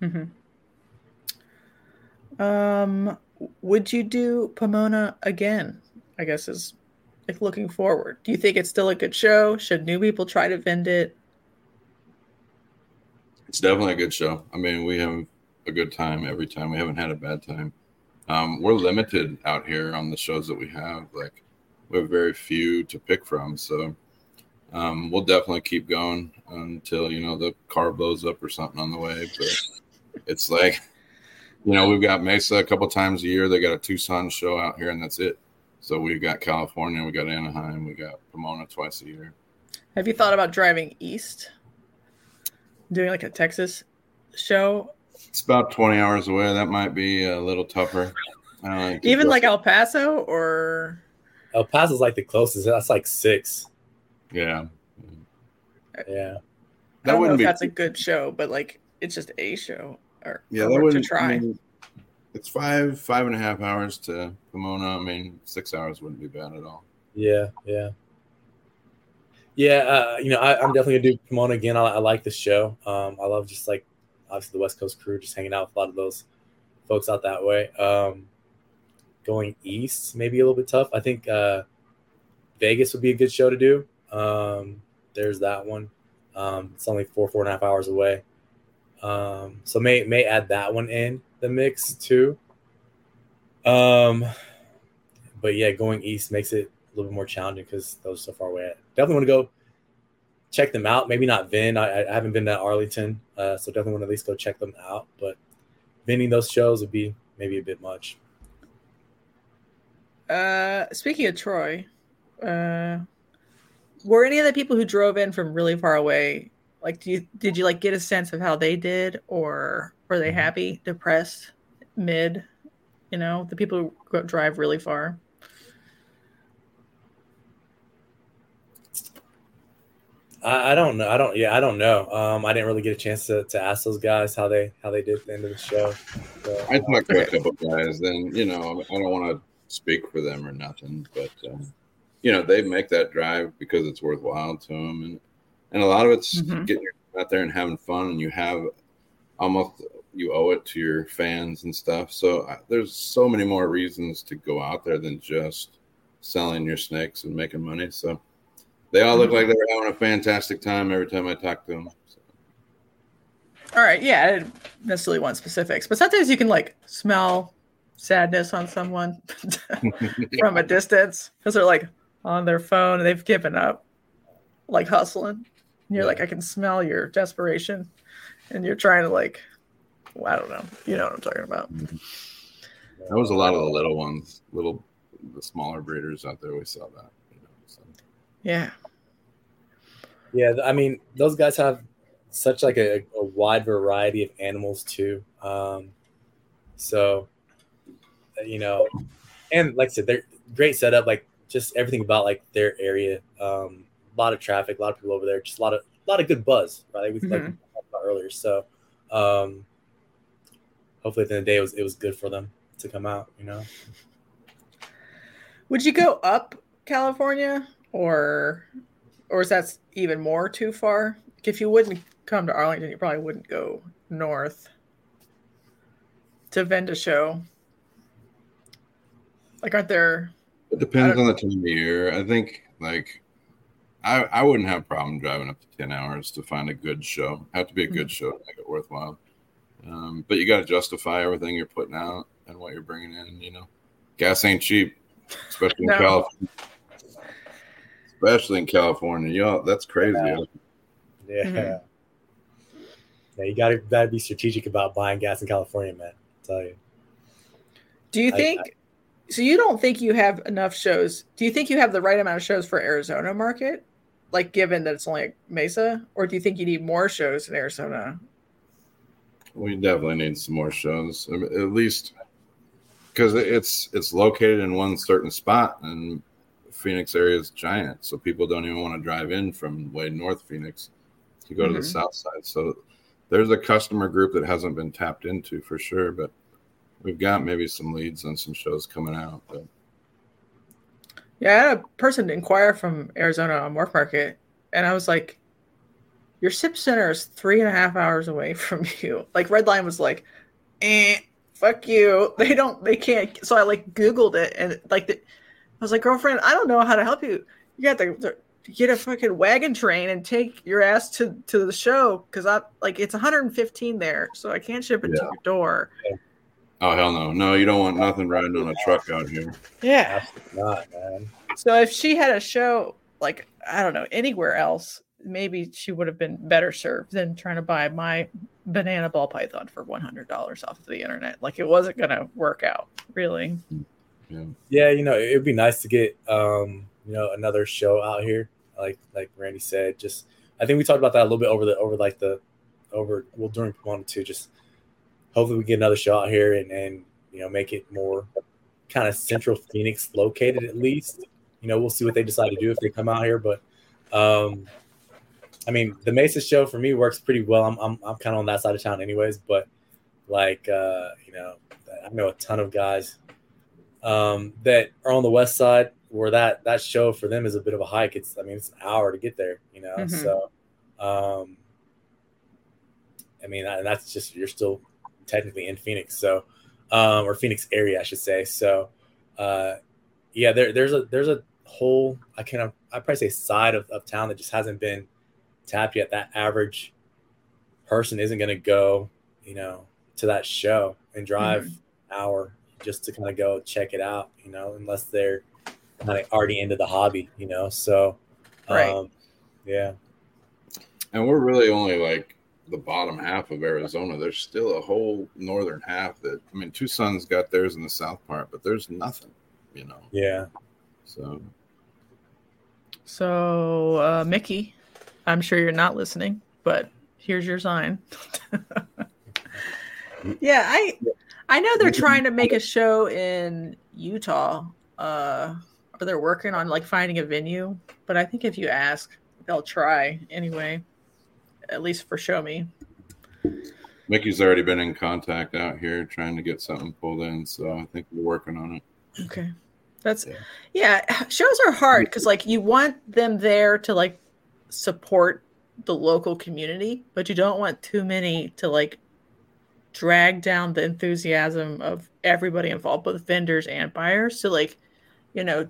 hmm Um, would you do Pomona again? I guess is like looking forward. Do you think it's still a good show? Should new people try to vend it? It's definitely a good show. I mean, we have a good time every time. We haven't had a bad time. Um, we're limited out here on the shows that we have. Like, we have very few to pick from. So, um, we'll definitely keep going until you know the car blows up or something on the way. But it's like you know, we've got Mesa a couple times a year. They got a Tucson show out here, and that's it. So we've got California, we got Anaheim, we got Pomona twice a year. Have you thought about driving east? Doing like a Texas show? It's about 20 hours away. That might be a little tougher. Like Even like El Paso or El Paso's like the closest. That's like six. yeah, Yeah. I that don't know wouldn't if be. that's a good show, but like it's just a show or yeah, or that worth wouldn't to try. I mean, it's five, five and a half hours to Pomona. I mean, six hours wouldn't be bad at all. Yeah, yeah, yeah. Uh, you know, I, I'm definitely gonna do Pomona again. I, I like the show. Um, I love just like obviously the West Coast crew, just hanging out with a lot of those folks out that way. Um, going east, maybe a little bit tough. I think uh, Vegas would be a good show to do. Um, there's that one. Um, it's only four, four and a half hours away. Um, so may may add that one in the mix too. Um, but yeah, going east makes it a little bit more challenging because those are so far away. Definitely want to go check them out. Maybe not Vin. I, I haven't been to Arlington, uh, so definitely want to at least go check them out. But vinning those shows would be maybe a bit much. Uh, speaking of Troy, uh, were any of the people who drove in from really far away like? Do you did you like get a sense of how they did, or were they Mhm. happy, depressed, mid? You know, the people who go, drive really far. I, I don't know. I don't. Yeah, I don't know. Um, I didn't really get a chance to, to ask those guys how they how they did at the end of the show. So, I talked to a Okay. couple guys. Then you know, I don't want to speak for them or nothing, but um, you know, they make that drive because it's worthwhile to them, and and a lot of it's Mhm. getting out there and having fun, and you have almost you owe it to your fans and stuff. So uh, there's so many more reasons to go out there than just selling your snakes and making money. So they all look Mhm. like they're having a fantastic time every time I talk to them. So. All right, yeah, I didn't necessarily want specifics, but sometimes you can like smell sadness on someone from a distance because they're like on their phone and they've given up, like hustling. And you're Yeah. like, I can smell your desperation, and you're trying to like, well, I don't know, you know what I'm talking about. That was a lot of the little ones, little the smaller breeders out there. We saw that. You know, so. Yeah, Yeah, I mean, those guys have such like a, a wide variety of animals too. Um, so, uh, you know, and like I said, they're great setup. Like just everything about like their area. Um, a lot of traffic, a lot of people over there. Just a lot of a lot of good buzz, right? Like we, like talked about earlier. So, um, hopefully at the end of the day, it was it was good for them to come out. You know. would you go up California or, or is that even more too far? If you wouldn't come to Arlington, you probably wouldn't go north to Venda show. Like, aren't there? It depends on the time of year. I think like I I wouldn't have a problem driving up to ten hours to find a good show. Have to be a good show to make it worthwhile. Um, but you got to justify everything you're putting out and what you're bringing in. You know, gas ain't cheap, especially in California. Especially in California, y'all. That's crazy. Yeah. Yeah. Mhm. Yeah, you gotta gotta be strategic about buying gas in California, man. I tell you. Do you I- think? so you don't think you have enough shows? Do you think you have the right amount of shows for Arizona market? Like, given that it's only Mesa, or do you think you need more shows in Arizona? We definitely need some more shows, at least because it's it's located in one certain spot, and Phoenix area is giant, so people don't even want to drive in from way north Phoenix to go to the Mhm. south side. So there's a customer group that hasn't been tapped into for sure, but we've got maybe some leads on some shows coming out. But Yeah, I had a person inquire from Arizona on Morph Market, and I was like, "Your SIP center is three and a half hours away from you." Like Redline was like, "Eh, fuck you." They don't, they can't. So I like Googled it, and like, the, I was like, "Girlfriend, I don't know how to help you. You got to, get a fucking wagon train and take your ass to to the show because I like it's 115 there, so I can't ship it to your door." Oh hell no, no, you don't want nothing riding on a truck out here. Yeah. Not, man. So if she had a show like I don't know anywhere else, maybe she would have been better served than trying to buy my banana ball python for one hundred dollars off of the internet. Like it wasn't gonna work out, really. Yeah. Yeah, you know, it'd be nice to get um, you know, another show out here. Like like Randy said, just I think we talked about that a little bit over the over like the over well during Pomona too. Just hopefully we get another show out here and and you know make it more kind of central Phoenix located at least. You know, we'll see what they decide to do if they come out here, but um I mean, the Mesa show for me works pretty well. I'm I'm, I'm kind of on that side of town anyways, but like uh, you know, I know a ton of guys um, that are on the west side where that that show for them is a bit of a hike. It's I mean it's an hour to get there, you know. Mhm. So um, I mean that's just you're still technically in Phoenix, so um, or Phoenix area, I should say. So uh, yeah, there there's a there's a whole I can I probably say side of, of town that just hasn't been tapped yet. That average person isn't going to go, you know, to that show and drive Mhm. an hour just to kind of go check it out, you know, unless they're kind of already into the hobby, you know. So, Right. um, yeah, And we're really only like the bottom half of Arizona. There's still a whole northern half that I mean, Tucson's got theirs in the south part, but there's nothing, you know. yeah, So So, uh, Mickey, I'm sure you're not listening, but here's your sign. yeah, I I know they're trying to make a show in Utah. Uh, or they're working on like finding a venue, but I think if you ask, they'll try anyway. At least for Show Me. Mickey's already been in contact out here trying to get something pulled in, so I think we're working on it. Okay. That's Yeah. yeah, shows are hard because like you want them there to like support the local community, but you don't want too many to like drag down the enthusiasm of everybody involved, both vendors and buyers. So like, you know,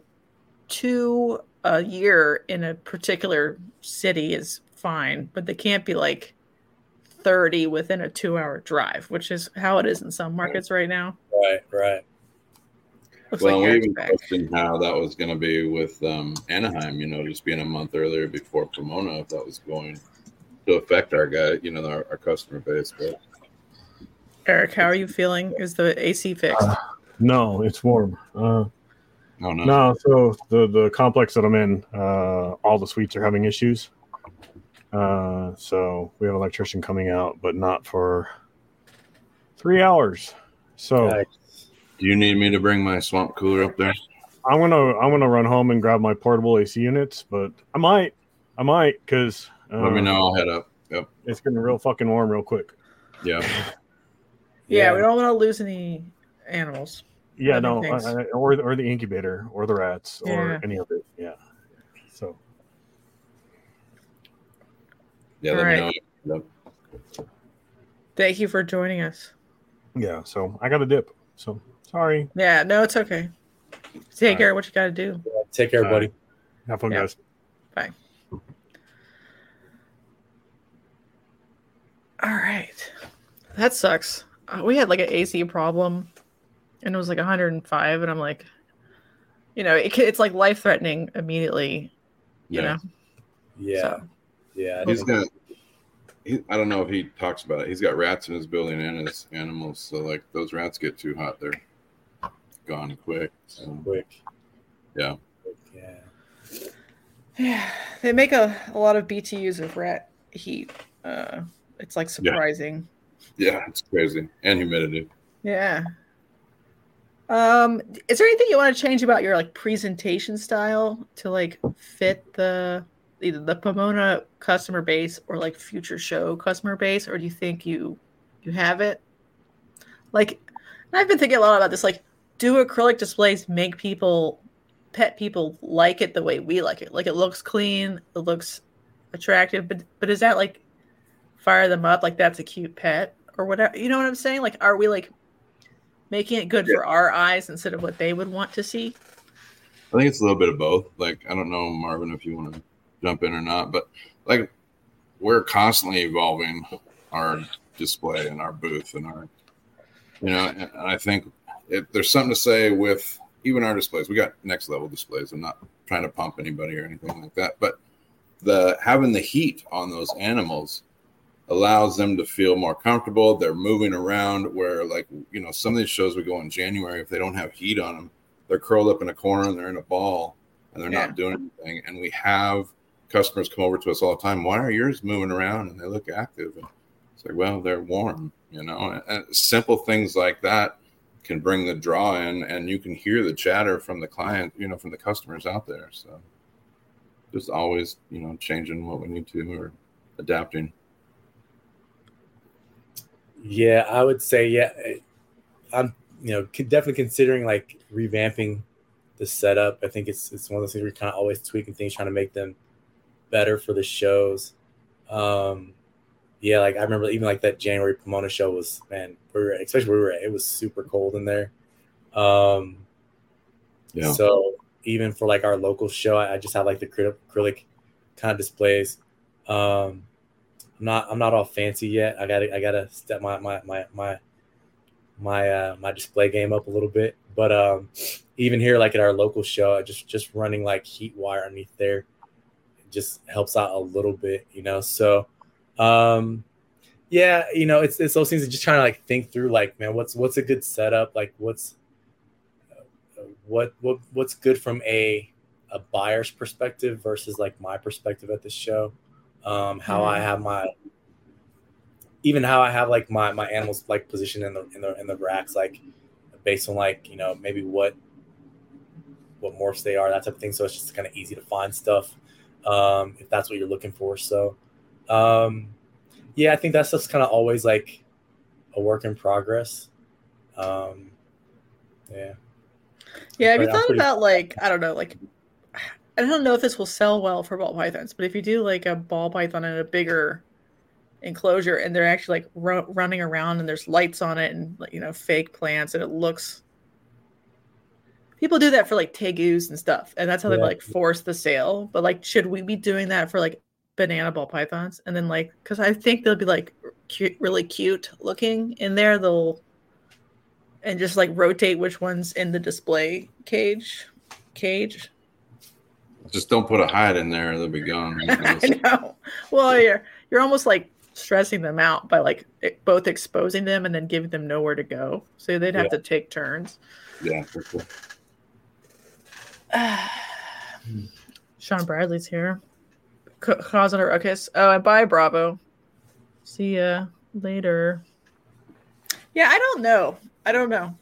two a year in a particular city is fine, but they can't be like 30 within a two hour drive, which is how it is in some markets right now. right, right, Looks well, like we even back. questioned how that was going to be with um, Anaheim. You know, just being a month earlier before Pomona, if that was going to affect our guy, you know, our, our customer base. But Eric, how are you feeling? Is the AC fixed? Uh, No, it's warm. Uh, no, no, no, so the the complex that I'm in, uh, all the suites are having issues. Uh, so we have an electrician coming out, but not for three hours. So Right. Do you need me to bring my swamp cooler up there? I'm gonna I'm gonna run home and grab my portable AC units, but I might I might because uh, Let me know. I'll head up. Yep. It's getting real fucking warm real quick. Yeah. yeah, we don't want to lose any animals. Yeah, no, things. I, I- or or the incubator or the rats Yeah. or any of it. Yeah. So Yeah. Let All me know. Yep. Thank you for joining us. yeah, so I got a dip. So sorry. Yeah, no, it's okay. Take All care of what you got to do. Take care, All buddy. Have fun, Yeah. guys. Bye. All right. That sucks. Uh, we had like an AC problem and it was like 105. And I'm like, you know, it, it's like life threatening immediately, you Yeah. know? Yeah, So, yeah. I He's think- got. He, I don't know if he talks about it. He's got rats in his building and his animals. So like those rats get too hot, they're gone quick. So quick. Yeah. Yeah. yeah, they make a, a lot of BTUs of rat heat. Uh, it's like surprising. yeah, it's crazy. And humidity. Yeah. Um, is there anything you want to change about your like presentation style to like fit the either the Pomona customer base or like future show customer base, or do you think you you have it? Like, I've been thinking a lot about this. Like, do acrylic displays make people pet people like it the way we like it? Like, it looks clean, it looks attractive, but but is that like fire them up like that's a cute pet or whatever? You know what I'm saying? Like, are we like making it good for our eyes instead of what they would want to see? I think it's a little bit of both. Like I don't know, Marvin, if you want to jump in or not, but like we're constantly evolving our display and our booth and our, you know, and I think it, there's something to say with even our displays. We got next level displays. I'm not trying to pump anybody or anything like that, but the having the heat on those animals allows them to feel more comfortable. They're moving around where, like, you know, some of these shows we go in January, if they don't have heat on them, they're curled up in a corner and they're in a ball and they're Yeah. not doing anything. And we have customers come over to us all the time. Why are yours moving around and they look active? And it's like, well, they're warm, you know, and, simple things like that can bring the draw in and you can hear the chatter from the client, you know, from the customers out there. So just always, you know, changing what we need to or adapting. Yeah, I would say yeah. I'm you know definitely considering like revamping the setup. I think it's it's one of those things we're kind of always tweaking things, trying to make them better for the shows. Um, yeah, like I remember even like that January Pomona show was man, we were especially we were it was super cold in there. Um, Yeah. so even for like our local show, I, I just have like the acrylic, acrylic kind of displays. Um, I'm not I'm not all fancy yet. I gotta I gotta step my my my my my uh, my display game up a little bit. But um, even here, like at our local show, just just running like heat wire underneath there, just helps out a little bit, you know. So, um, yeah, you know, it's it's those things that just trying to like think through, like, man, what's what's a good setup, like what's what what what's good from a a buyer's perspective versus like my perspective at the show. Um, how I have my even how I have like my my animals like positioned in the in the in the racks, like based on like you know maybe what what morphs they are, that type of thing. So it's just kind of easy to find stuff um, if that's what you're looking for. So um, yeah, I think that's just kind of always like a work in progress. Um, yeah. Yeah, have you But thought pretty- about like I don't know, like I don't know if this will sell well for ball pythons, but if you do like a ball python in a bigger enclosure and they're actually like ru- running around and there's lights on it and you know fake plants and it looks people do that for like tegus and stuff and that's how they like force the sale but like should we be doing that for like banana ball pythons and then like because i think they'll be like cute really cute looking in there they'll and just like rotate which one's in the display cage cage Just don't put a hide in there; they'll be gone. I know. Well, you're you're almost like stressing them out by like both exposing them and then giving them nowhere to go. So they'd have Yeah. to take turns. yeah, for sure. Sean Bradley's here, C- causing a ruckus. Oh, and bye, Bravo. See ya later. Yeah, I don't know. I don't know.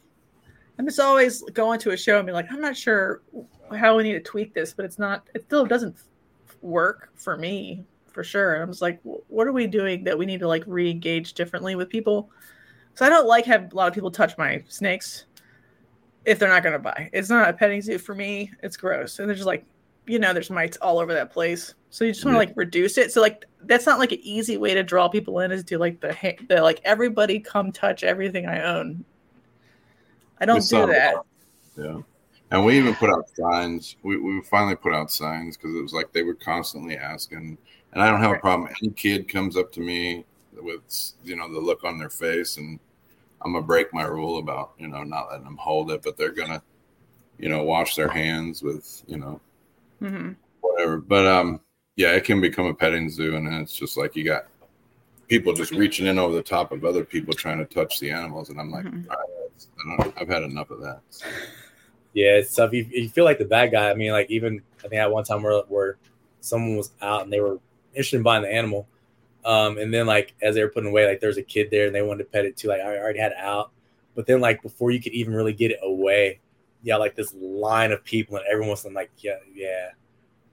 I'm just always going to a show and be like, I'm not sure how we need to tweak this, but it's not. It still doesn't work for me for sure. And I'm just like, what are we doing that we need to like re-engage differently with people? So I don't like have a lot of people touch my snakes if they're not going to buy. It's not a petting zoo for me. It's gross, and they're just like, you know, there's mites all over that place. So you just want to Yeah. like reduce it. So like that's not like an easy way to draw people in is do like the the like everybody come touch everything I own. I don't saw do that. Yeah. And we even put out signs. We, we finally put out signs because it was like they were constantly asking. And I don't have a problem. Any kid comes up to me with, you know, the look on their face, and I'm going to break my rule about, you know, not letting them hold it, but they're going to, you know, wash their hands with, you know, hmm whatever. But um, yeah, it can become a petting zoo, and then it's just like you got people just reaching in over the top of other people trying to touch the animals, and I'm like, Mhm. "All right, I don't, I've had enough of that. So, Yeah, it's tough. You, you feel like the bad guy. I mean, like even I think at one time where where someone was out and they were interested in buying the animal, um, and then like as they were putting away, like there's a kid there and they wanted to pet it too. Like I already had it out, but then like before you could even really get it away, yeah, like this line of people and everyone's like, yeah, yeah,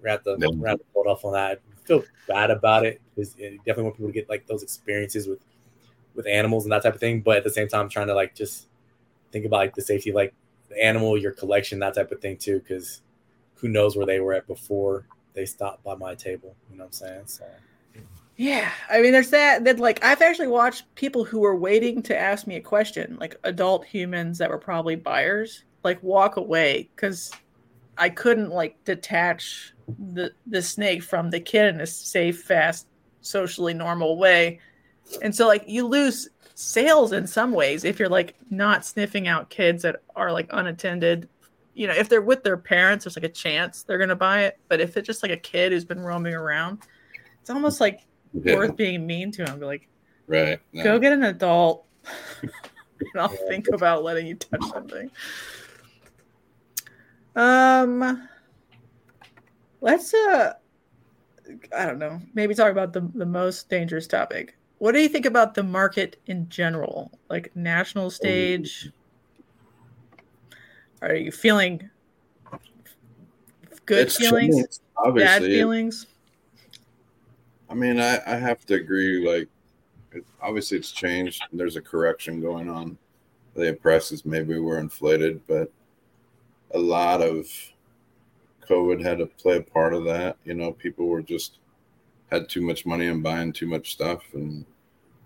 we're at the we're at the hold off on that. I feel bad about it because you definitely want people to get like those experiences with with animals and that type of thing, but at the same time trying to like just think about like the safety, like the animal, your collection, that type of thing too, because who knows where they were at before they stopped by my table. You know what I'm saying? So Yeah, I mean, there's that. That like I've actually watched people who were waiting to ask me a question, like adult humans that were probably buyers, like walk away because I couldn't like detach the the snake from the kid in a safe, fast, socially normal way, and so like you lose sales in some ways if you're like not sniffing out kids that are like unattended. You know, if they're with their parents, there's like a chance they're gonna buy it. But if it's just like a kid who's been roaming around, it's almost like Yeah, worth being mean to him. Be like, right. No. go get an adult. and I'll think about letting you touch something. Um, let's uh, I don't know. Maybe talk about the the most dangerous topic. What do you think about the market in general, like national stage? Are you feeling good It's feelings, changed, bad feelings? I mean, I, I have to agree. Like, it, obviously, it's changed. There's a correction going on. The prices maybe were inflated, but a lot of COVID had to play a part of that. You know, people were just had too much money and buying too much stuff, and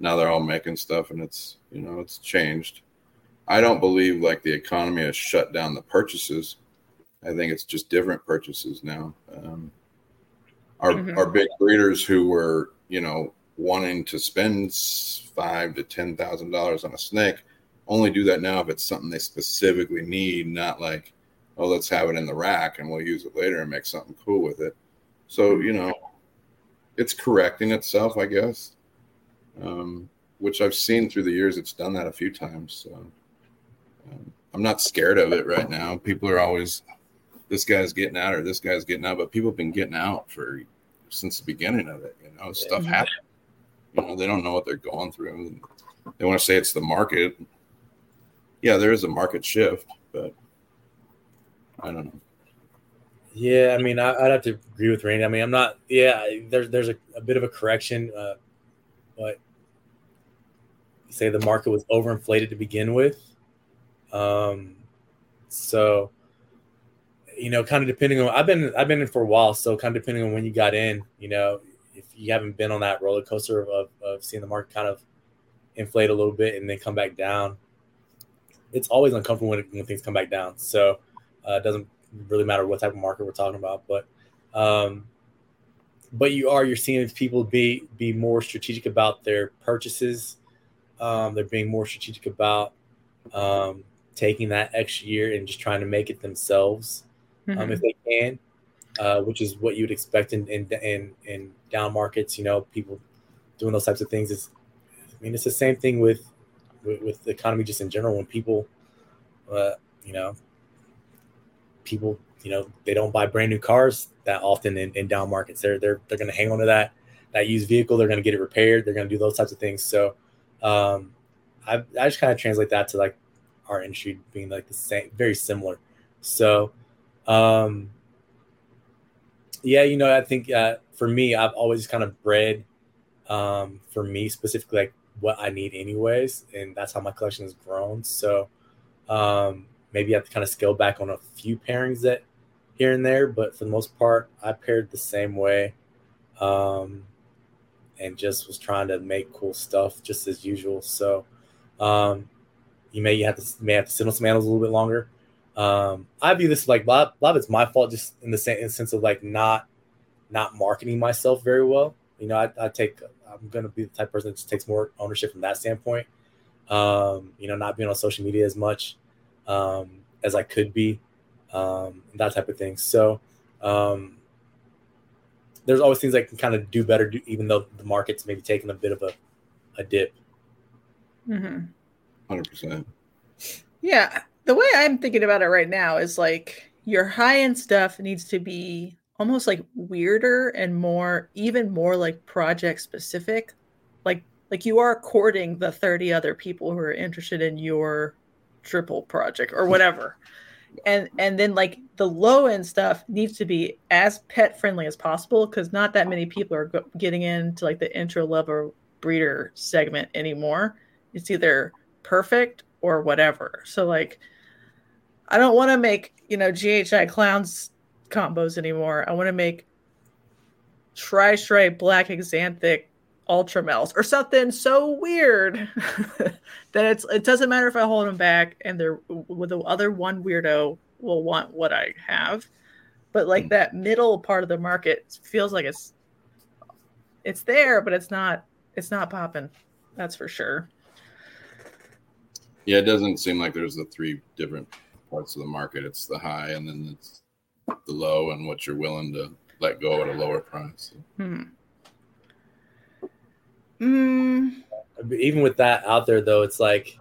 now they're all making stuff, and it's you know it's changed. I don't believe like the economy has shut down the purchases. I think it's just different purchases now. Um, our Mhm. our big breeders who were you know wanting to spend five to ten thousand dollars on a snake only do that now if it's something they specifically need, not like oh let's have it in the rack and we'll use it later and make something cool with it. So you know, it's correcting itself, I guess. Um, which I've seen through the years. It's done that a few times. So um, I'm not scared of it right now. People are always this guy's getting out or this guy's getting out, but people have been getting out for since the beginning of it. You know, stuff happens. You know, they don't know what they're going through. They want to say it's the market. Yeah, there is a market shift, but I don't know. Yeah, I mean, I, I'd have to agree with Randy. I mean, I'm not. Yeah, there's there's a, a bit of a correction, uh, but say the market was overinflated to begin with. Um, so you know, kind of depending on I've been I've been in for a while, so kind of depending on when you got in, you know, if you haven't been on that roller coaster of, of seeing the market kind of inflate a little bit and then come back down, it's always uncomfortable when, when things come back down. So uh, it doesn't really matter what type of market we're talking about, but um, but you are you're seeing people be be more strategic about their purchases. Um, they're being more strategic about um, taking that extra year and just trying to make it themselves um, Mhm. if they can, uh, which is what you'd expect in, in in in down markets. You know, people doing those types of things is. I mean, it's the same thing with with, with the economy just in general. When people, uh, you know, people, you know, they don't buy brand new cars that often in, in down markets. They're they're they're going to hang on to that that used vehicle. They're going to get it repaired. They're going to do those types of things. So, um, I I just kind of translate that to like our industry being like the same, very similar. So, um, yeah, you know, I think uh, for me, I've always kind of bred um, for me specifically like what I need anyways, and that's how my collection has grown. So um, maybe I have to kind of scale back on a few pairings that here and there, but for the most part, I paired the same way, um, and just was trying to make cool stuff just as usual. So um, you may you have to may have to sit on some animals a little bit longer. Um, I view this like a lot, a lot of it's my fault, just in the same in the sense of like not not marketing myself very well. You know, I, I take I'm gonna be the type of person that just takes more ownership from that standpoint. Um, you know, not being on social media as much um, as I could be, um, that type of thing. So um, there's always things I can kind of do better, do, even though the market's maybe taking a bit of a, a dip. Mhm. Hundred percent. Yeah, the way I'm thinking about it right now is like your high end stuff needs to be almost like weirder and more, even more like project specific. Like, like you are courting the 30 other people who are interested in your triple project or whatever. And and then like the low end stuff needs to be as pet friendly as possible because not that many people are getting into like the intro level breeder segment anymore. It's either perfect or whatever. So like I don't want to make, you know, GHI clowns combos anymore. I want to make tri stripe black axanthic ultramels or something so weird that it's it doesn't matter if I hold them back and they're with the other one weirdo will want what I have. But like hmm. that middle part of the market feels like it's it's there, but it's not it's not popping. That's for sure. Yeah, it doesn't seem like there's the three different parts of the market. It's the high, and then it's the low, and what you're willing to let go at a lower price. Hmm. Mm, even with that out there though, it's like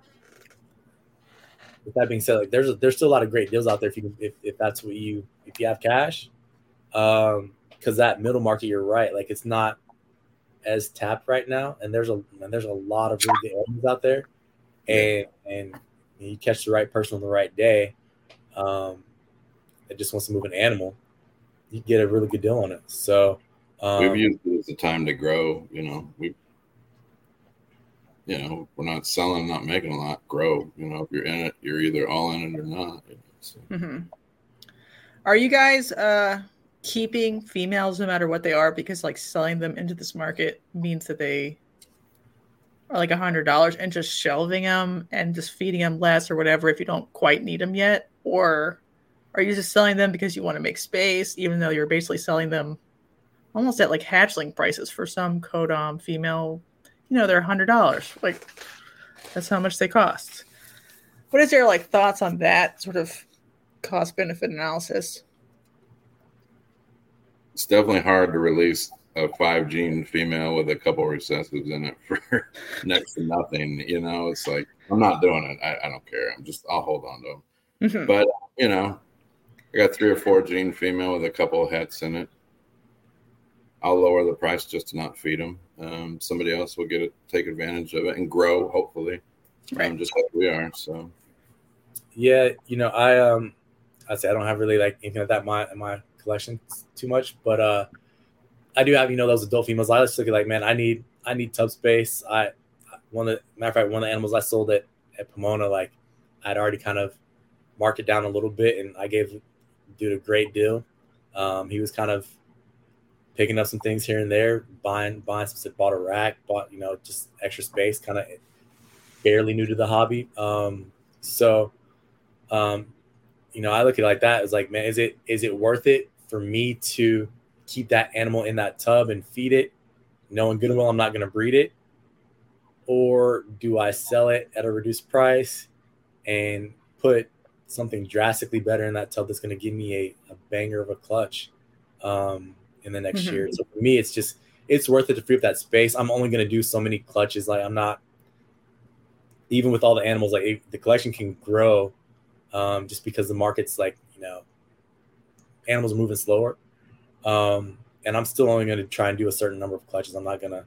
with that being said, like there's a, there's still a lot of great deals out there if you if, if that's what you if you have cash. Um, because that middle market, you're right, like it's not as tapped right now, and there's a and there's a lot of really good animals out there, and and you catch the right person on the right day, um, that just wants to move an animal, you get a really good deal on it. So um, We've used it as a time to grow. You know, we, you know, we're not selling, not making a lot. Grow. You know, if you're in it, you're either all in it or not. So, mhm. Are you guys uh keeping females no matter what they are because like selling them into this market means that they are like a hundred dollars and just shelving them and just feeding them less or whatever if you don't quite need them yet or are you just selling them because you want to make space even though you're basically selling them almost at like hatchling prices for some codom female you know they're a hundred dollars like that's how much they cost what is your like thoughts on that sort of cost benefit analysis it's definitely hard to release a five gene female with a couple recessives in it for next to nothing. You know, it's like I'm not doing it. I, I don't care. I'm just I'll hold on to them. Mhm. But you know, I got three or four gene female with a couple of hets in it. I'll lower the price just to not feed them. Um, somebody else will get it, take advantage of it, and grow. Hopefully, Right. um, just like we are. So Yeah, you know, I um, I say I don't have really like anything like that in my in my collection too much, but uh, I do have you know those adult females. I just look at like, man, I need I need tub space. I one of the matter of fact, one of the animals I sold at at Pomona, like I'd already kind of marked it down a little bit, and I gave dude a great deal. Um, he was kind of picking up some things here and there, buying buying some bought a rack, bought you know just extra space, kind of barely new to the hobby. Um, so um, you know, I look at it like that. It's like, man, is it is it worth it for me to keep that animal in that tub and feed it, knowing good and well I'm not going to breed it, or do I sell it at a reduced price and put something drastically better in that tub that's going to give me a, a banger of a clutch um, in the next Mhm. year? So for me, it's just it's worth it to free up that space. I'm only going to do so many clutches. Like I'm not even with all the animals, like it, the collection can grow um, just because the market's like you know animals are moving slower um, and i'm still only going to try and do a certain number of clutches i'm not going to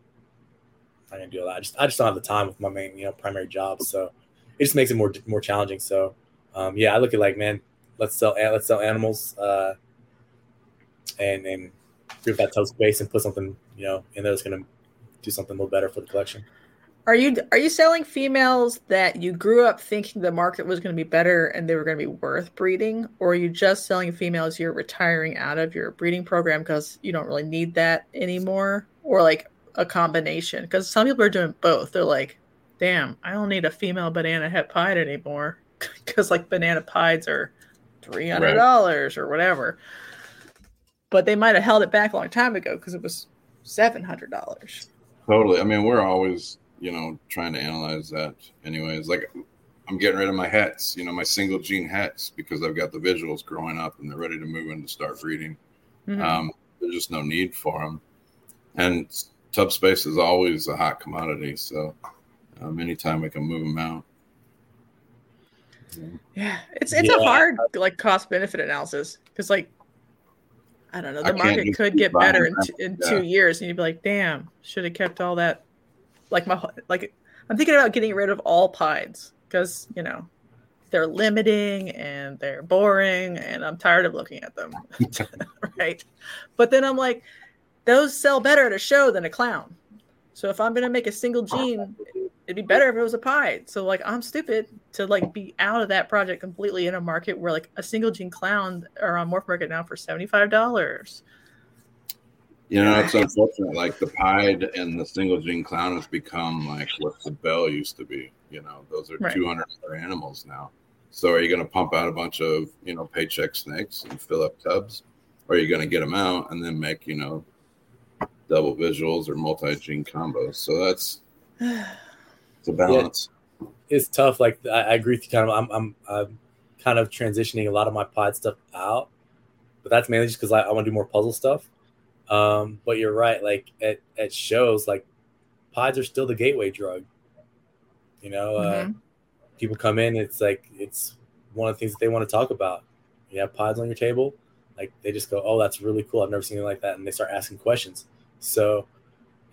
I'm not to do a lot i just i just don't have the time with my main you know primary job so it just makes it more more challenging so um, yeah i look at like man. Let's sell let's sell animals uh, and and give that tough space and put something you know in there that's to do something a little better for the collection. Are you are you selling females that you grew up thinking the market was going to be better and they were going to be worth breeding, or are you just selling females you're retiring out of your breeding program because you don't really need that anymore, or like a combination? Because some people are doing both. They're like, "Damn, I don't need a female banana het pied anymore," because like banana pieds are three hundred dollars or whatever. But they might have held it back a long time ago because it was seven hundred dollars. Totally. I mean, we're always, you know, trying to analyze that. Anyways, like I'm getting rid of my hets, you know, my single gene hets because I've got the visuals growing up and they're ready to move in to start breeding. Mhm. Um, there's just no need for them. And tub space is always a hot commodity. So um, anytime we can move them out. Yeah, it's it's a hard like cost benefit analysis because like I don't know the can't market could get better in, t- in Yeah. two years and you'd be like, damn, should have kept all that. Like my like I'm thinking about getting rid of all pines because you know they're limiting and they're boring and I'm tired of looking at them, right? But then I'm like, those sell better at a show than a clown. So if I'm gonna make a single gene, it'd be better if it was a pie. So like I'm stupid to like be out of that project completely in a market where like a single gene clown are on Morph Market now for seventy five dollars. You know, it's unfortunate. Like the pied and the single gene clown has become like what the bell used to be. You know, those are Right. two hundred dollar animals now. So are you going to pump out a bunch of you know paycheck snakes and fill up tubs, or are you going to get them out and then make you know double visuals or multi gene combos? So that's it's a balance. it's tough. Like I, I agree with you. Kind of, I'm, I'm, I'm kind of transitioning a lot of my pod stuff out, but that's mainly just because I, I want to do more puzzle stuff. Um, but you're right. Like at, at shows, like pods are still the gateway drug. You know, uh, Mhm. people come in, it's like it's one of the things that they want to talk about. You have pods on your table, like they just go, "Oh, that's really cool. I've never seen it like that," and they start asking questions. So,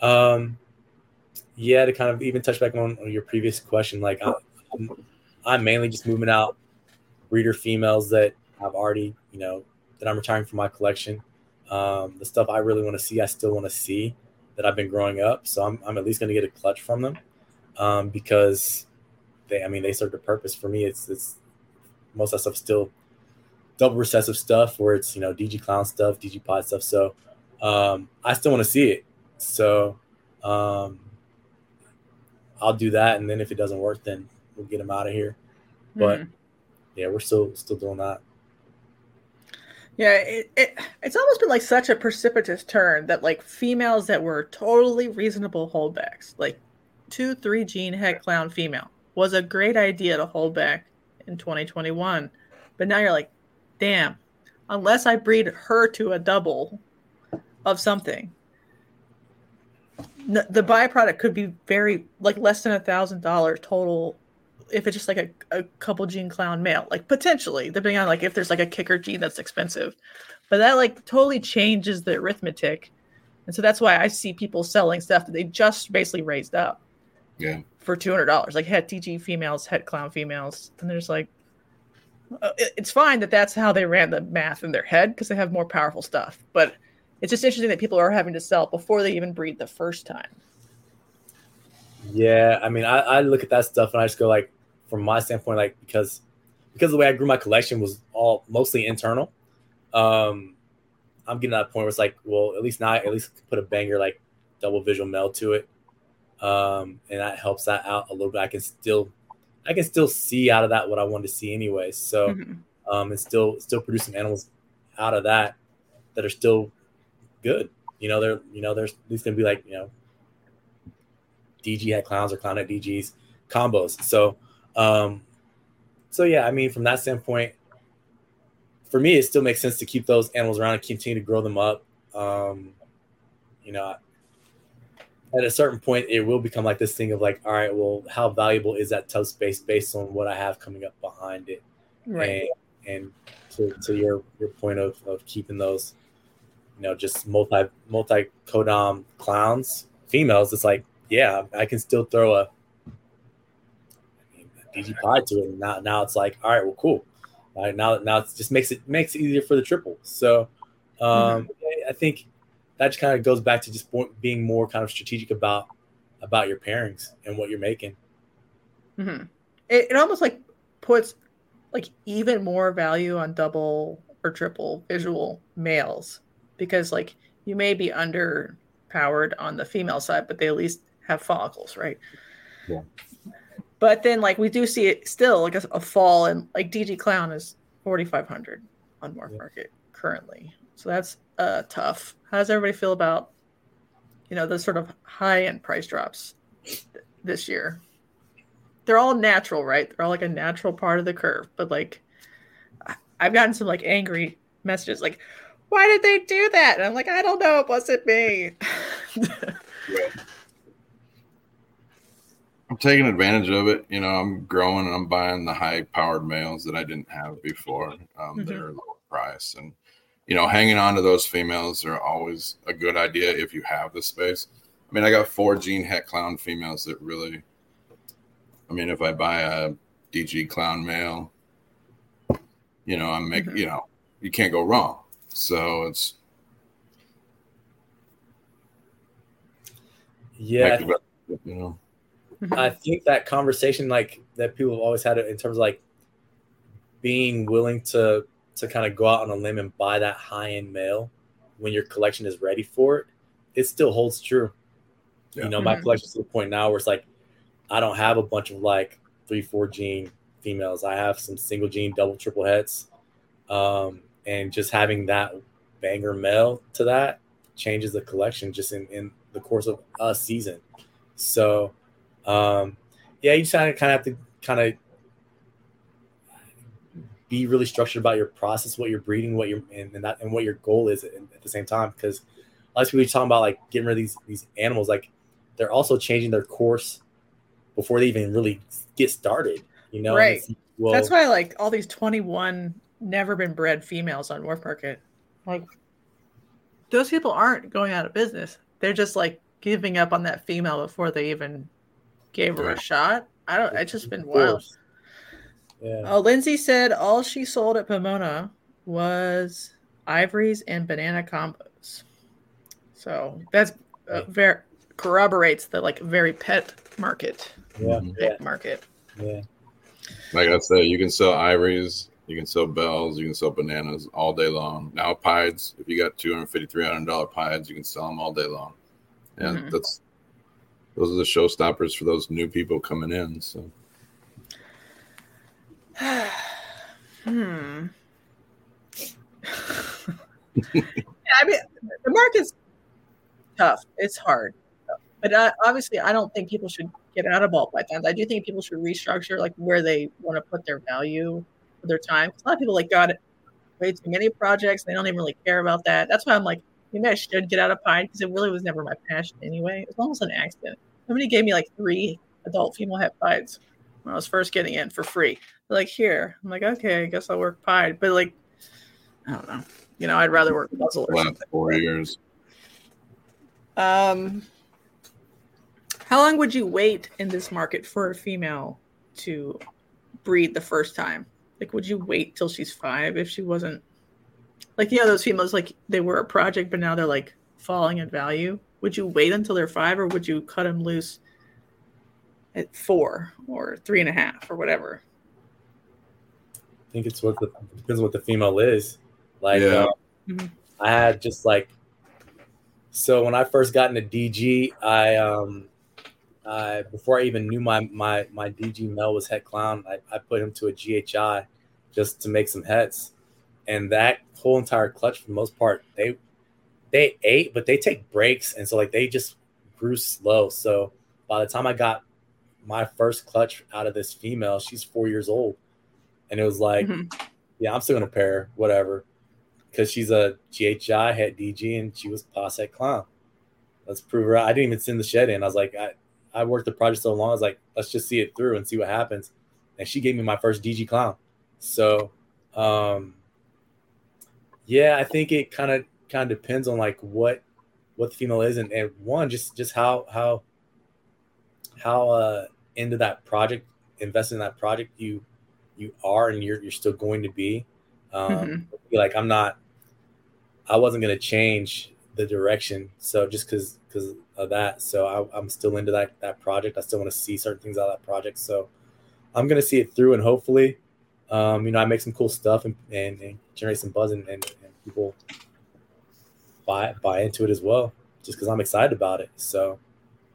um, yeah, to kind of even touch back on, on your previous question, like I'm, I'm mainly just moving out breeder females that I've already, you know, that I'm retiring from my collection. Um, the stuff I really want to see, I still want to see that I've been growing up. So I'm, I'm at least going to get a clutch from them um, because they, I mean, they serve a purpose for me. It's, it's most of that stuff still double recessive stuff where it's, you know, DG clown stuff, DG pod stuff. So um, I still want to see it. So um, I'll do that. And then if it doesn't work, then we'll get them out of here. But Mhm. yeah, we're still, still doing that. Yeah, it, it it's almost been like such a precipitous turn that like females that were totally reasonable holdbacks, like two, three gene het clown female, was a great idea to hold back in 2021. But now you're like, damn, unless I breed her to a double of something, the byproduct could be very like less than a thousand dollars total if it's just like a, a couple gene clown male like potentially depending on like if there's like a kicker gene that's expensive. But that like totally changes the arithmetic. And so that's why i see people selling stuff that they just basically raised up Yeah. for $200 like het tg females het clown females. And they're like uh, it's fine that that's how they ran the math in their head because they have more powerful stuff. But it's just interesting that people are having to sell before they even breed the first time Yeah, I mean, I, I look at that stuff and I just go like, from my standpoint, like because because the way I grew my collection was all mostly internal. Um, I'm getting to that point where it's like, well, at least now, I at least put a banger like double visual meld to it, um, and that helps that out a little bit. I can still, I can still see out of that what I wanted to see anyway. So, Mhm. um, and still still producing animals out of that that are still good. You know, they're you know there's least gonna be like you know DG het clowns or clown at DGs combos. So, um, so yeah, I mean, from that standpoint, for me, it still makes sense to keep those animals around and continue to grow them up. Um, you know, at a certain point, it will become like this thing of like, all right, well, how valuable is that tub space based on what I have coming up behind it? right And, and to, to your your point of, of keeping those, you know, just multi multi codom clowns females, it's like, yeah, I can still throw a, I mean, a DG pod to it. And now now it's like, all right, well, cool. All right, now now it just makes it makes it easier for the triple. So um, I think that just kind of goes back to just being more kind of strategic about about your pairings and what you're making. hmm It, it almost like puts like even more value on double or triple visual males because like you may be underpowered on the female side, but they at least have follicles, right? Yeah. But then like we do see it still like a, a fall and like DG Clown is forty five hundred on Morph Yeah. Market currently, so that's uh tough. How does everybody feel about you know the sort of high end price drops th- this year? they're all natural, right? They're all like a natural part of the curve. But like, I've gotten some like angry messages, like, "Why did they do that?" And I'm like, "I don't know. It wasn't me." I'm taking advantage of it. You know, I'm growing and I'm buying the high powered males that I didn't have before um, that Mhm. are lower price. And, you know, hanging on to those females are always a good idea if you have the space. I mean, I got four Gene Het Clown females that really, I mean, if I buy a DG Clown male, you know, I'm making, Mhm. you know, you can't go wrong. So it's, Yeah, make the you know, I think that conversation, like that people have always had it in terms of like being willing to to kind of go out on a limb and buy that high end male when your collection is ready for it, it still holds true. Yeah. You know, my Mhm. collection's to the point now where it's like I don't have a bunch of like three, four gene females. I have some single gene, double, triple hets. Um, and just having that banger male to that changes the collection just in, in the course of a season. So um, yeah, you just kind of kind of have to kind of be really structured about your process, what you're breeding, what you're and, and that and what your goal is at, at the same time. Because a lot of people are talking about like getting rid of these these animals. Like they're also changing their course before they even really get started. You know, Right. Well, That's why I like all these 21 never been bred females on Morph Market. Like those people aren't going out of business. They're just like giving up on that female before they even gave her a shot. I don't it's just been wild. Yeah. Oh, Lindsay said all she sold at Pomona was ivories and banana combos. So that's uh, very corroborates the like very pet market, Yeah. Pet market. Yeah. Like I said, you can sell ivories, you can sell bells, you can sell bananas all day long. Now pieds, if you got two hundred fifty, three hundred dollar pieds, you can sell them all day long. And Mhm. that's those are the showstoppers for those new people coming in. So hmm. I mean, the market's tough. It's hard, but uh, obviously, I don't think people should get out of ball pythons. I do think people should restructure like where they want to put their value for their time. A lot of people like got way too many projects. They don't even really care about that. That's why I'm like, maybe I should get out of pine because it really was never my passion anyway. It was almost an accident. Somebody gave me like three adult female pieds when I was first getting in for free. They're like, here. I'm like, okay, I guess I'll work pied. But like, I don't know. You know, I'd rather work puzzle or last four years. Um, how long would you wait in this market for a female to breed the first time? Like, would you wait till she's five if she wasn't like you know those females like they were a project, but now they're like falling in value? Would you wait until they're five, or would you cut them loose at four or three and a half or whatever? I think it's what the depends on what the female is. Like Yeah. uh, Mhm. I had just like so when I first got into DG, I um I before I even knew my my my DG male was het clown, I, I put him to a GHI just to make some hets. And that whole entire clutch for the most part, they they ate, but they take breaks and so like they just grew slow. So by the time I got my first clutch out of this female, she's four years old. And it was like, Mhm. yeah, I'm still gonna pair her, whatever. Because she's a GHI het DG and she was pos het clown. Let's prove her. I didn't even send the shed in. I was like, I, I worked the project so long, I was like, let's just see it through and see what happens. And she gave me my first DG clown. So um yeah, I think it kind of kind of depends on like what what the female is and, and one just just how how how uh into that project invested in that project you you are and you're you're still going to be um Mhm. like i'm not i wasn't going to change the direction so just because because of that. So I, i'm still into that that project. I still want to see certain things out of that project. So i'm to see it through and hopefully um you know i make some cool stuff and and, and generate some buzz and, and, and people buy buy into it as well just because i'm excited about it. So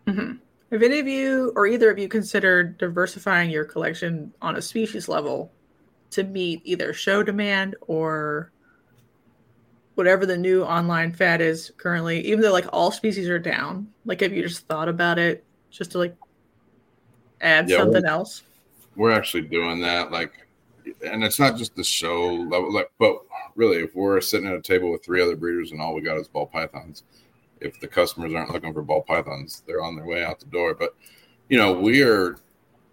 Mhm. Have any of you or either of you considered diversifying your collection on a species level to meet either show demand or whatever the new online fad is currently? Even though like all species are down, like have you just thought about it just to like add Yeah, something else? we're actually doing that like and it's not just the show level like but really if we're sitting at a table with three other breeders and all we got is ball pythons if the customers aren't looking for ball pythons they're on their way out the door but you know we are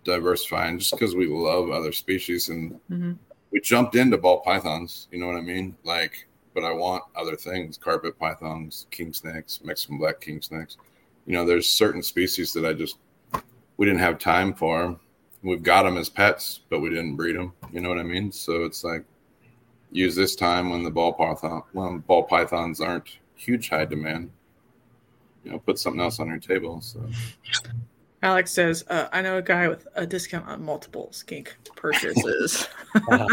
diversifying just because we love other species and hmm we jumped into ball pythons you know what i mean like but i want other things carpet pythons king snakes mexican black king snakes. You know there's certain species that i just we didn't have time for. We've got them as pets but we didn't breed them you know what i mean? So it's like use this time when the ball python when ball pythons aren't huge high demand. You know put something else on your table so. Alex says, uh, I know a guy with a discount on multiple skink purchases.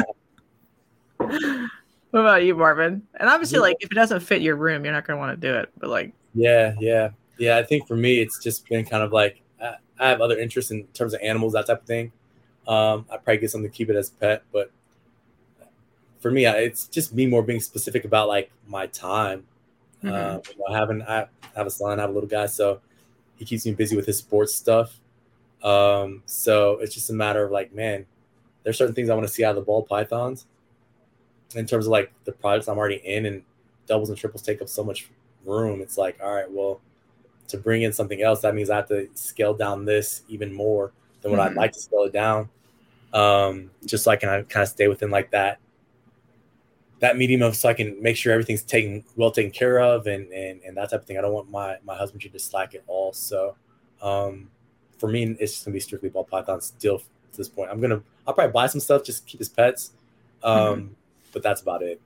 what about you, Marvin? And obviously, Yeah. like if it doesn't fit your room, you're not gonna want to do it. But like, Yeah, yeah, yeah. I think for me, it's just been kind of like I, I have other interests in terms of animals, that type of thing. Um, I probably get something to keep it as a pet, but for me, I- it's just me more being specific about like my time. Mhm. Uh, you know, having I have a son, I have a little guy, so he keeps me busy with his sports stuff. Um, so it's just a matter of like, man, there's certain things I want to see out of the ball pythons in terms of like the projects I'm already in, and doubles and triples take up so much room. It's like, all right, well, to bring in something else, that means I have to scale down this even more than what I'd Mhm. like to scale it down. Um, just so I can kind of stay within like that that medium of so I can make sure everything's taken well taken care of and and and that type of thing. I don't want my my husbandry to slack at all. So um for me it's just gonna be strictly ball python still to this point. I'm gonna I'll probably buy some stuff just keep his pets. Um but that's about it.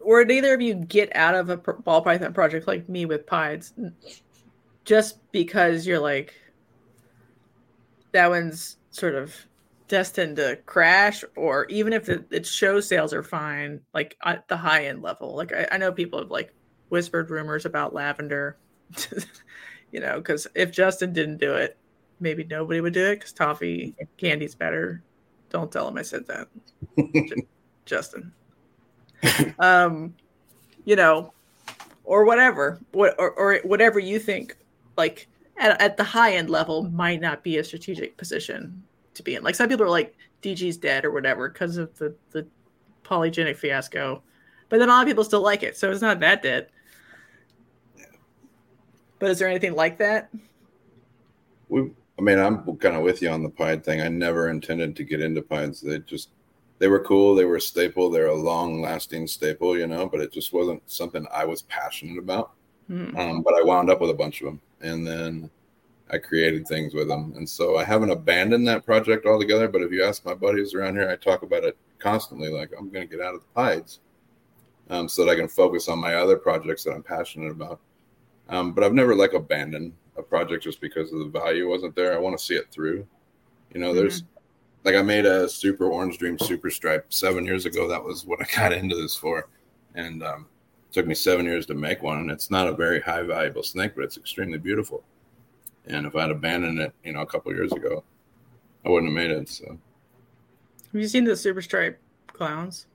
Or did either of you get out of a ball python project like me with pies just because you're like that one's sort of destined to crash or even if it, its show sales are fine like at the high end level. Like I, I know people have like whispered rumors about lavender you know because if justin didn't do it maybe nobody would do it because toffee candy's better don't tell him i said that Justin. um, you know, or whatever, what or, or whatever you think, like at, at the high end level, might not be a strategic position to be in. Like some people are like DG's dead or whatever because of the the polygenic fiasco, but then a lot of people still like it, so it's not that dead. But is there anything like that? we I mean, I'm kind of with you on the Pied thing. I never intended to get into Pieds. They just they were cool. They were a staple. They're a long lasting staple, you know. But it just wasn't something I was passionate about. Hmm. Um, but I wound up with a bunch of them, and then I created things with them. And so I haven't abandoned that project altogether. But if you ask my buddies around here, I talk about it constantly. Like I'm going to get out of the Pieds, um, so that I can focus on my other projects that I'm passionate about. Um, but I've never like abandoned a project just because of the value wasn't there. I want to see it through. You know, there's like I made a super orange dream super stripe seven years ago. That was what I got into this for. And um, took me seven years to make one. And it's not a very high valuable snake, but it's extremely beautiful. And if I'd abandoned it, you know, a couple years ago, I wouldn't have made it. So Have you seen the super stripe clowns?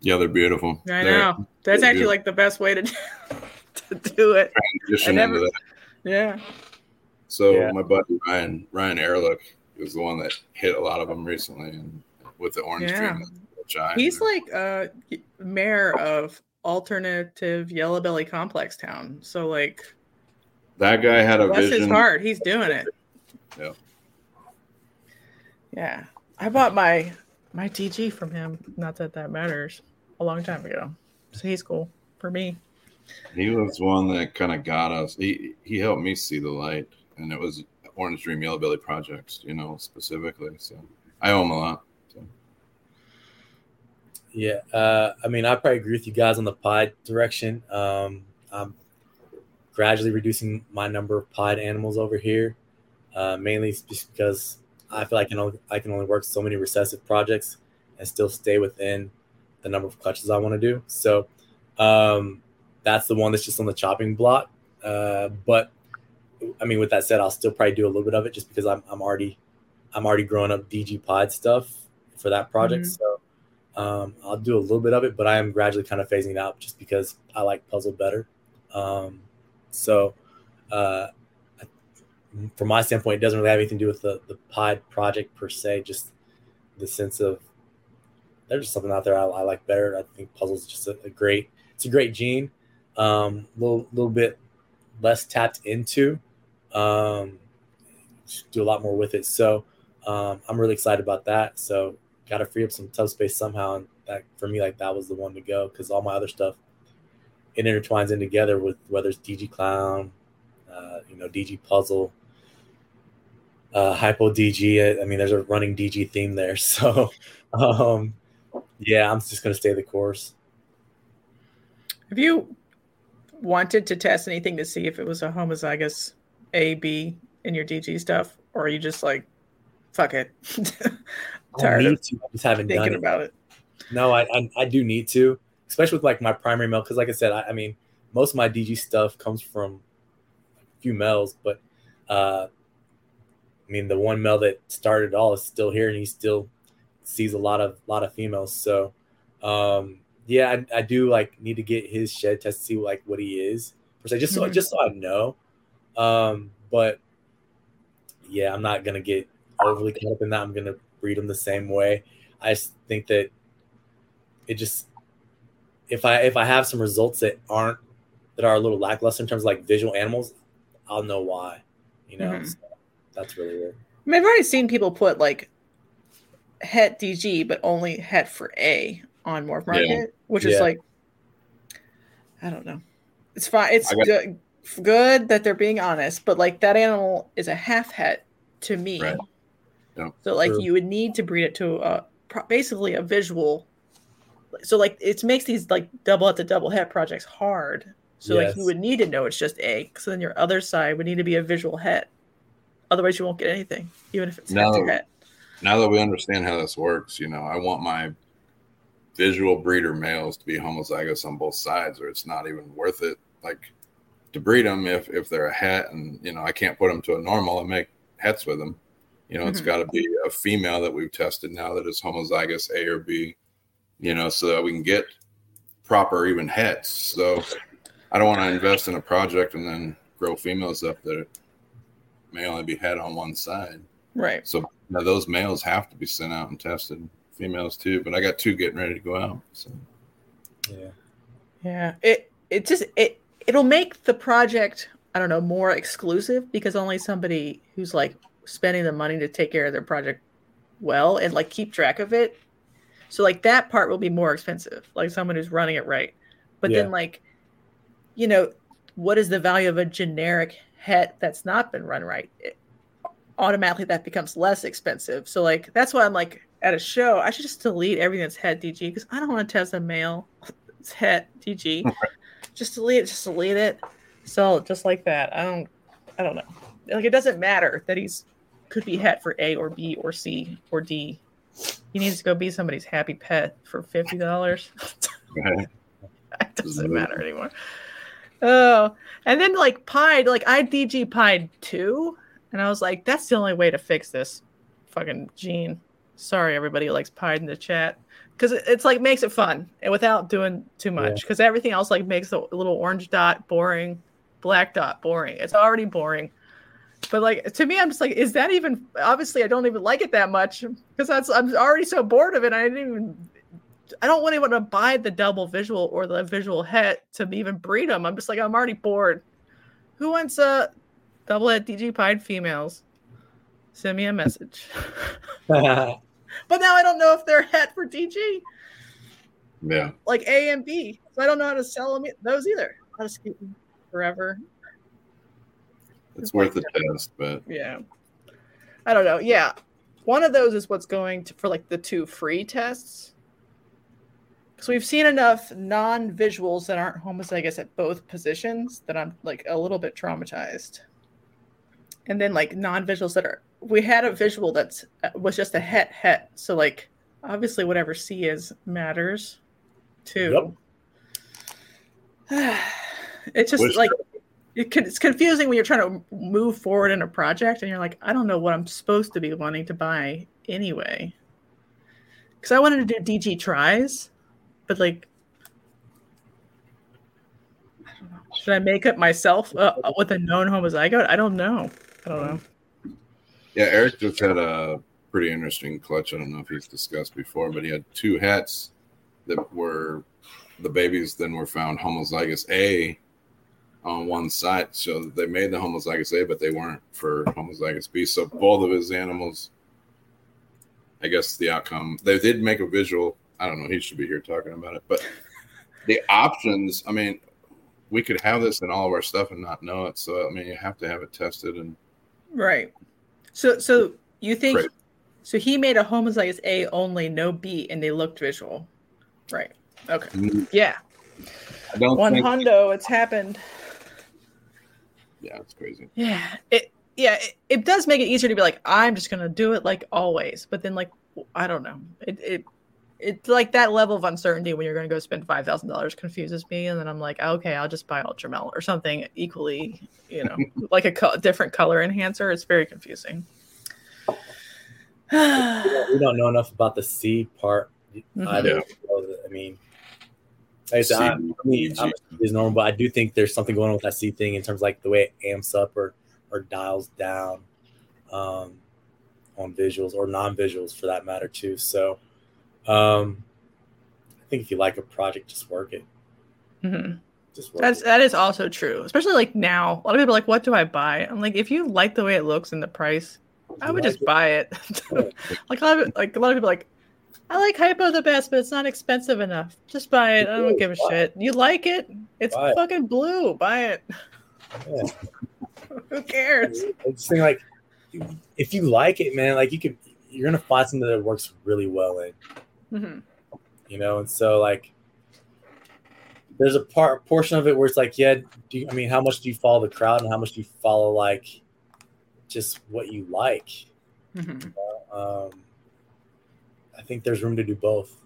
yeah, they're beautiful. I They're know that's actually like the best way to to do it. transition I never- into that. Yeah. So Yeah. my buddy Ryan Ryan Ehrlich was the one that hit a lot of them recently, and with the orange Yeah. dream, which He's like uh mayor of alternative yellow belly complex town. So like that guy had a bless vision. his heart, he's doing it. Yeah. Yeah. I bought my my DG from him. Not that that matters. A long time ago. So he's cool for me. He was one that kind of got us. He he helped me see the light, and it was Orange Dream Yellow Belly projects, you know, specifically. So I owe him a lot. So. Yeah, uh, I mean, I probably agree with you guys on the pod direction. Um, I'm gradually reducing my number of pod animals over here, uh, mainly just because I feel like I can only, I can only work so many recessive projects and still stay within the number of clutches I want to do. So um, that's the one that's just on the chopping block. Uh, but I mean, with that said, I'll still probably do a little bit of it just because I'm, I'm already I'm already growing up DG Pod stuff for that project. Mhm. So um, I'll do a little bit of it, but I am gradually kind of phasing it out just because I like puzzle better. Um, so, uh, from my standpoint, it doesn't really have anything to do with the the pod project per se. Just the sense of there's just something out there I, I like better. I think puzzles just a, a great. It's a great gene. Um, little little bit less tapped into. Um, do a lot more with it. So um, I'm really excited about that. So got to free up some tough space somehow. And that for me, like that was the one to go because all my other stuff it intertwines in together with whether it's DG Clown, uh, you know, DG Puzzle, uh, Hypo DG. I, I mean, there's a running DG theme there. So, um, yeah, I'm just gonna stay the course. Have you wanted to test anything to see if it was a homozygous A, B in your DG stuff? Or are you just like, fuck it? I Tired need of to. I just haven't done it. about it. No, I, I I do need to, especially with like my primary male, because like I said, I, I mean, most of my DG stuff comes from a few males, but uh, I mean, the one male that started it all is still here, and he still sees a lot of lot of females. So, um, yeah, I, I do like need to get his shed test to see like what he is per se, just so Mhm. just so I know. Um, but yeah, I'm not gonna get overly caught up in that. I'm gonna breed them the same way. I just think that it just if I if I have some results that aren't that are a little lackluster in terms of like visual animals, I'll know why. You know, Mhm. So that's really weird. I mean, I've already seen people put like het DG, but only het for A on Morph Market, which is like, I don't know. It's fine. It's I got- good, good that they're being honest, but like that animal is a half het to me. Right. Yeah. So like True. you would need to breed it to a basically a visual. So like it makes these like double at the double het projects hard. So like you would need to know it's just A. So then your other side would need to be a visual het. Otherwise, you won't get anything, even if it's het to No. het. now that we understand how this works, you know, I want my visual breeder males to be homozygous on both sides, or it's not even worth it. Like to breed them if if they're a het, and you know, I can't put them to a normal and make hets with them. You know, it's Mhm. got to be a female that we've tested now that is homozygous A or B. You know, so that we can get proper even hets. So I don't want to invest in a project and then grow females up that may only be het on one side. Right. So now those males have to be sent out and tested. Females too, but I got two getting ready to go out. So Yeah. Yeah. It it just it it'll make the project I don't know more exclusive because only somebody who's like spending the money to take care of their project well and like keep track of it. So like that part will be more expensive, like someone who's running it right. But Yeah. then like you know, what is the value of a generic het that's not been run right? It, automatically that becomes less expensive. So like that's why I'm like at a show, I should just delete everything that's het DG because I don't want to test a male. It's het DG. just delete it, just delete it. So just like that. I don't I don't know. Like it doesn't matter that he's could be het for A or B or C or D. He needs to go be somebody's happy pet for fifty dollars. it doesn't matter anymore. Oh, and then like Pied, like I DG Pied too, and I was like, that's the only way to fix this fucking gene. Sorry, everybody who likes Pied in the chat, because it's like makes it fun and without doing too much. Yeah. Because everything else like makes the little orange dot boring, black dot boring. It's already boring. But like to me, I'm just like, is that even? Obviously, I don't even like it that much because that's I'm already so bored of it. I didn't even I don't want to buy the double visual or the visual het to even breed them. I'm just like, I'm already bored. Who wants uh, a double het DG pied females? Send me a message. but now I don't know if they're het for DG, yeah, like A and B. So I don't know how to sell them, those either. I'll just keep them forever. it's worth a test, but Yeah. I don't know. Yeah. One of those is what's going to for like the two free tests. Because we've seen enough non visuals that aren't homozygous at both positions that I'm like a little bit traumatized. And then like non visuals that are, we had a visual that's uh, was just a het het. So like obviously whatever C is matters too. Yep. it's just Which- like it can, it's confusing when you're trying to move forward in a project and you're like, I don't know what I'm supposed to be wanting to buy anyway. Because I wanted to do DG tries, but like, I don't know. Should I make it myself uh, with a known homozygote? I don't know. I don't know. Yeah, Eric just had a pretty interesting clutch. I don't know if he's discussed before, but he had two hets that were the babies then were found homozygous A on one side. So they made the homozygous A, but they weren't for homozygous B. So both of his animals, I guess the outcome, they did make a visual. I don't know. He should be here talking about it. But the options, I mean, we could have this in all of our stuff and not know it. So, I mean, you have to have it tested. And Right. So, so you think? Right. So he made a homozygous A only, no B, and they looked visual. Right. Okay. Mm. Yeah. I don't One think, hundo. It's happened. yeah, it's crazy. Yeah. It. Yeah. It, it does make it easier to be like, I'm just gonna do it like always. But then, like, I don't know. It. It. It's like that level of uncertainty when you're going to go spend five thousand dollars confuses me, and then I'm like, okay, I'll just buy Ultramel or something equally, you know, like a co- different color enhancer. It's very confusing. we don't know enough about the C part Mhm. either. So, I mean, like I said, I, I mean, I'm is normal, but I do think there's something going on with that C thing in terms of like the way it amps up or or dials down um, on visuals or non-visuals for that matter too. So, um, I think if you like a project, just work it. Mhm. just worth That's it. that is also true, especially like now. A lot of people are like, "What do I buy?" I'm like, if you like the way it looks and the price, I would like just it? buy it. like a lot of like a lot of people are like, I like hypo the best, but it's not expensive enough. Just buy it. I don't give a Buy shit. You like it? It's Buy it. fucking blue. Buy it. Yeah. Who cares? I just think like if you like it, man, like you could you're gonna find something that works really well in, hmm you know. And so like there's a part portion of it where it's like, yeah, do you, I mean how much do you follow the crowd and how much do you follow like just what you like? hmm Um, I think there's room to do both.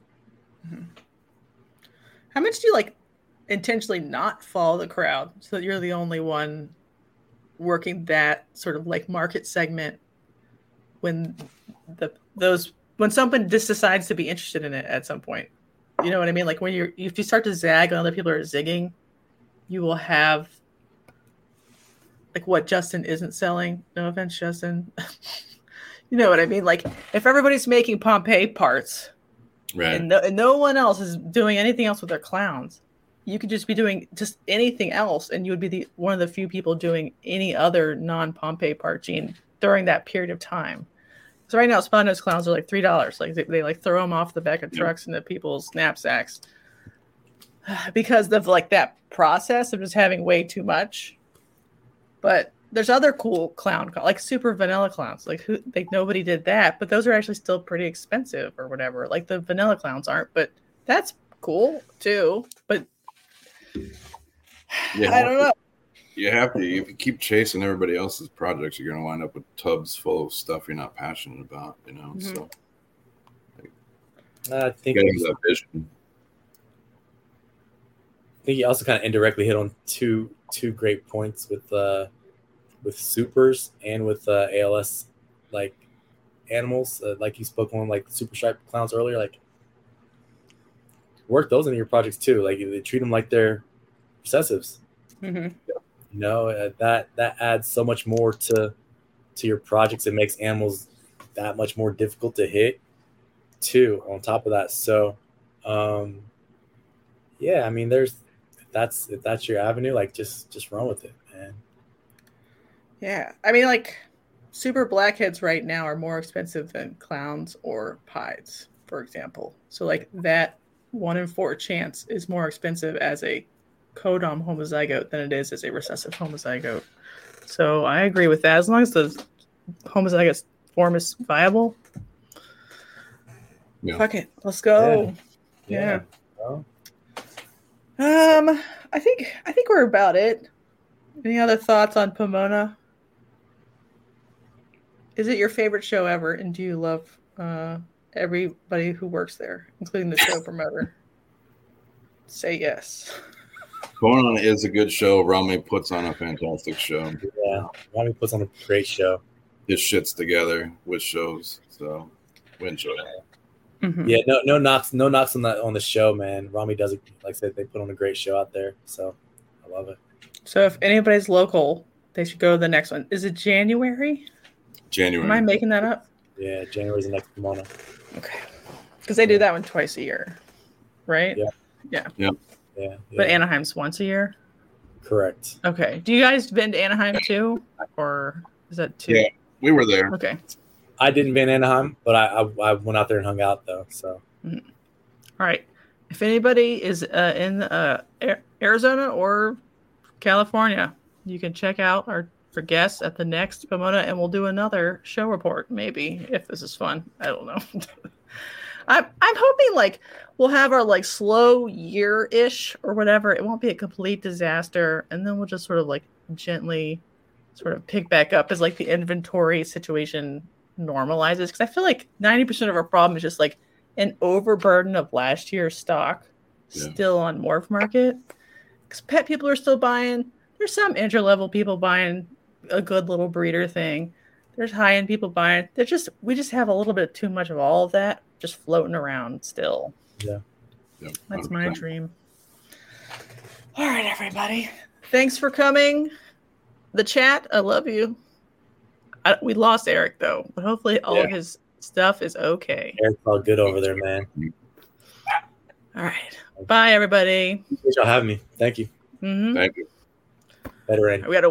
How much do you like intentionally not follow the crowd so that you're the only one working that sort of like market segment when the those when someone just decides to be interested in it at some point? You know what I mean? Like when you're if you start to zag and other people are zigging, you will have like what Justin isn't selling. No offense, Justin. you know what I mean? Like if everybody's making Pompeii parts, Right. and no, and no one else is doing anything else with their clowns. You could just be doing just anything else, and you would be the one of the few people doing any other non Pompeii part gene during that period of time. So right now, Spanos clowns are like three dollars. Like they, they like throw them off the back of Yeah. trucks into people's knapsacks because of like that process of just having way too much. But there's other cool clown like super vanilla clowns. Like who like nobody did that, but those are actually still pretty expensive or whatever. Like the vanilla clowns aren't, but that's cool too. But You I don't know. You have to. If you keep chasing everybody else's projects, you're going to wind up with tubs full of stuff you're not passionate about. You know, Mhm. so I think getting that vision. I think you also kind of indirectly hit on two two great points with uh with supers and with uh, ALS like animals uh, like you spoke on like super striped clowns earlier like work those into your projects too like they treat them like they're recessives Mhm. You know uh, that that adds so much more to to your projects. It makes animals that much more difficult to hit too on top of that. So um yeah i mean there's if that's if that's your avenue like just just run with it man. Yeah, I mean, like super blackheads right now are more expensive than clowns or pies, for example. So like that one in four chance is more expensive as a codom homozygote than it is as a recessive homozygote. So I agree with that. As long as the homozygous form is viable, Yeah. fuck it, let's go. Yeah. Well, Um, I think I think we're about it. Any other thoughts on Pomona? Is it your favorite show ever, and do you love uh, everybody who works there, including the show promoter? Say yes. Conan is a good show. Rami puts on a fantastic show. yeah Rami puts on a great show His shit's together with shows. So we enjoy it. Mhm. yeah no no knocks no knocks on that on the show man Rami does it like I said they put on a great show out there so I love it So if anybody's local, they should go to the next one. Is it January? January. Am I making that up? yeah January's the next Pomona Okay, because they do that one twice a year, right? Yeah. yeah, But yeah, But Anaheim's once a year. correct Okay. Do you guys been to Anaheim too, or is that two? Yeah. we were there. Okay. I didn't been Anaheim but I, I I went out there and hung out though so All right. If anybody is uh, in uh, Arizona or California, you can check out our, for guests at the next Pomona, and we'll do another show report. Maybe if this is fun, I don't know. I'm I'm hoping like we'll have our like slow year ish or whatever. It won't be a complete disaster, and then we'll just sort of like gently sort of pick back up as like the inventory situation normalizes. Because I feel like ninety percent of our problem is just like an overburden of last year's stock Yeah. still on Morph Market. Because pet people are still buying. There's some entry level people buying a good little breeder thing. There's high end people buying. They're just we just have a little bit too much of all of that just floating around still. Yep, That's my 100%. dream. All right, everybody. Thanks for coming. The chat, I love you. I, we lost Eric though, but hopefully all of Yeah. his stuff is okay. Eric's all good over there man All right. Bye, everybody. Appreciate y'all having me thank you hmm Thank you. Better end. We got to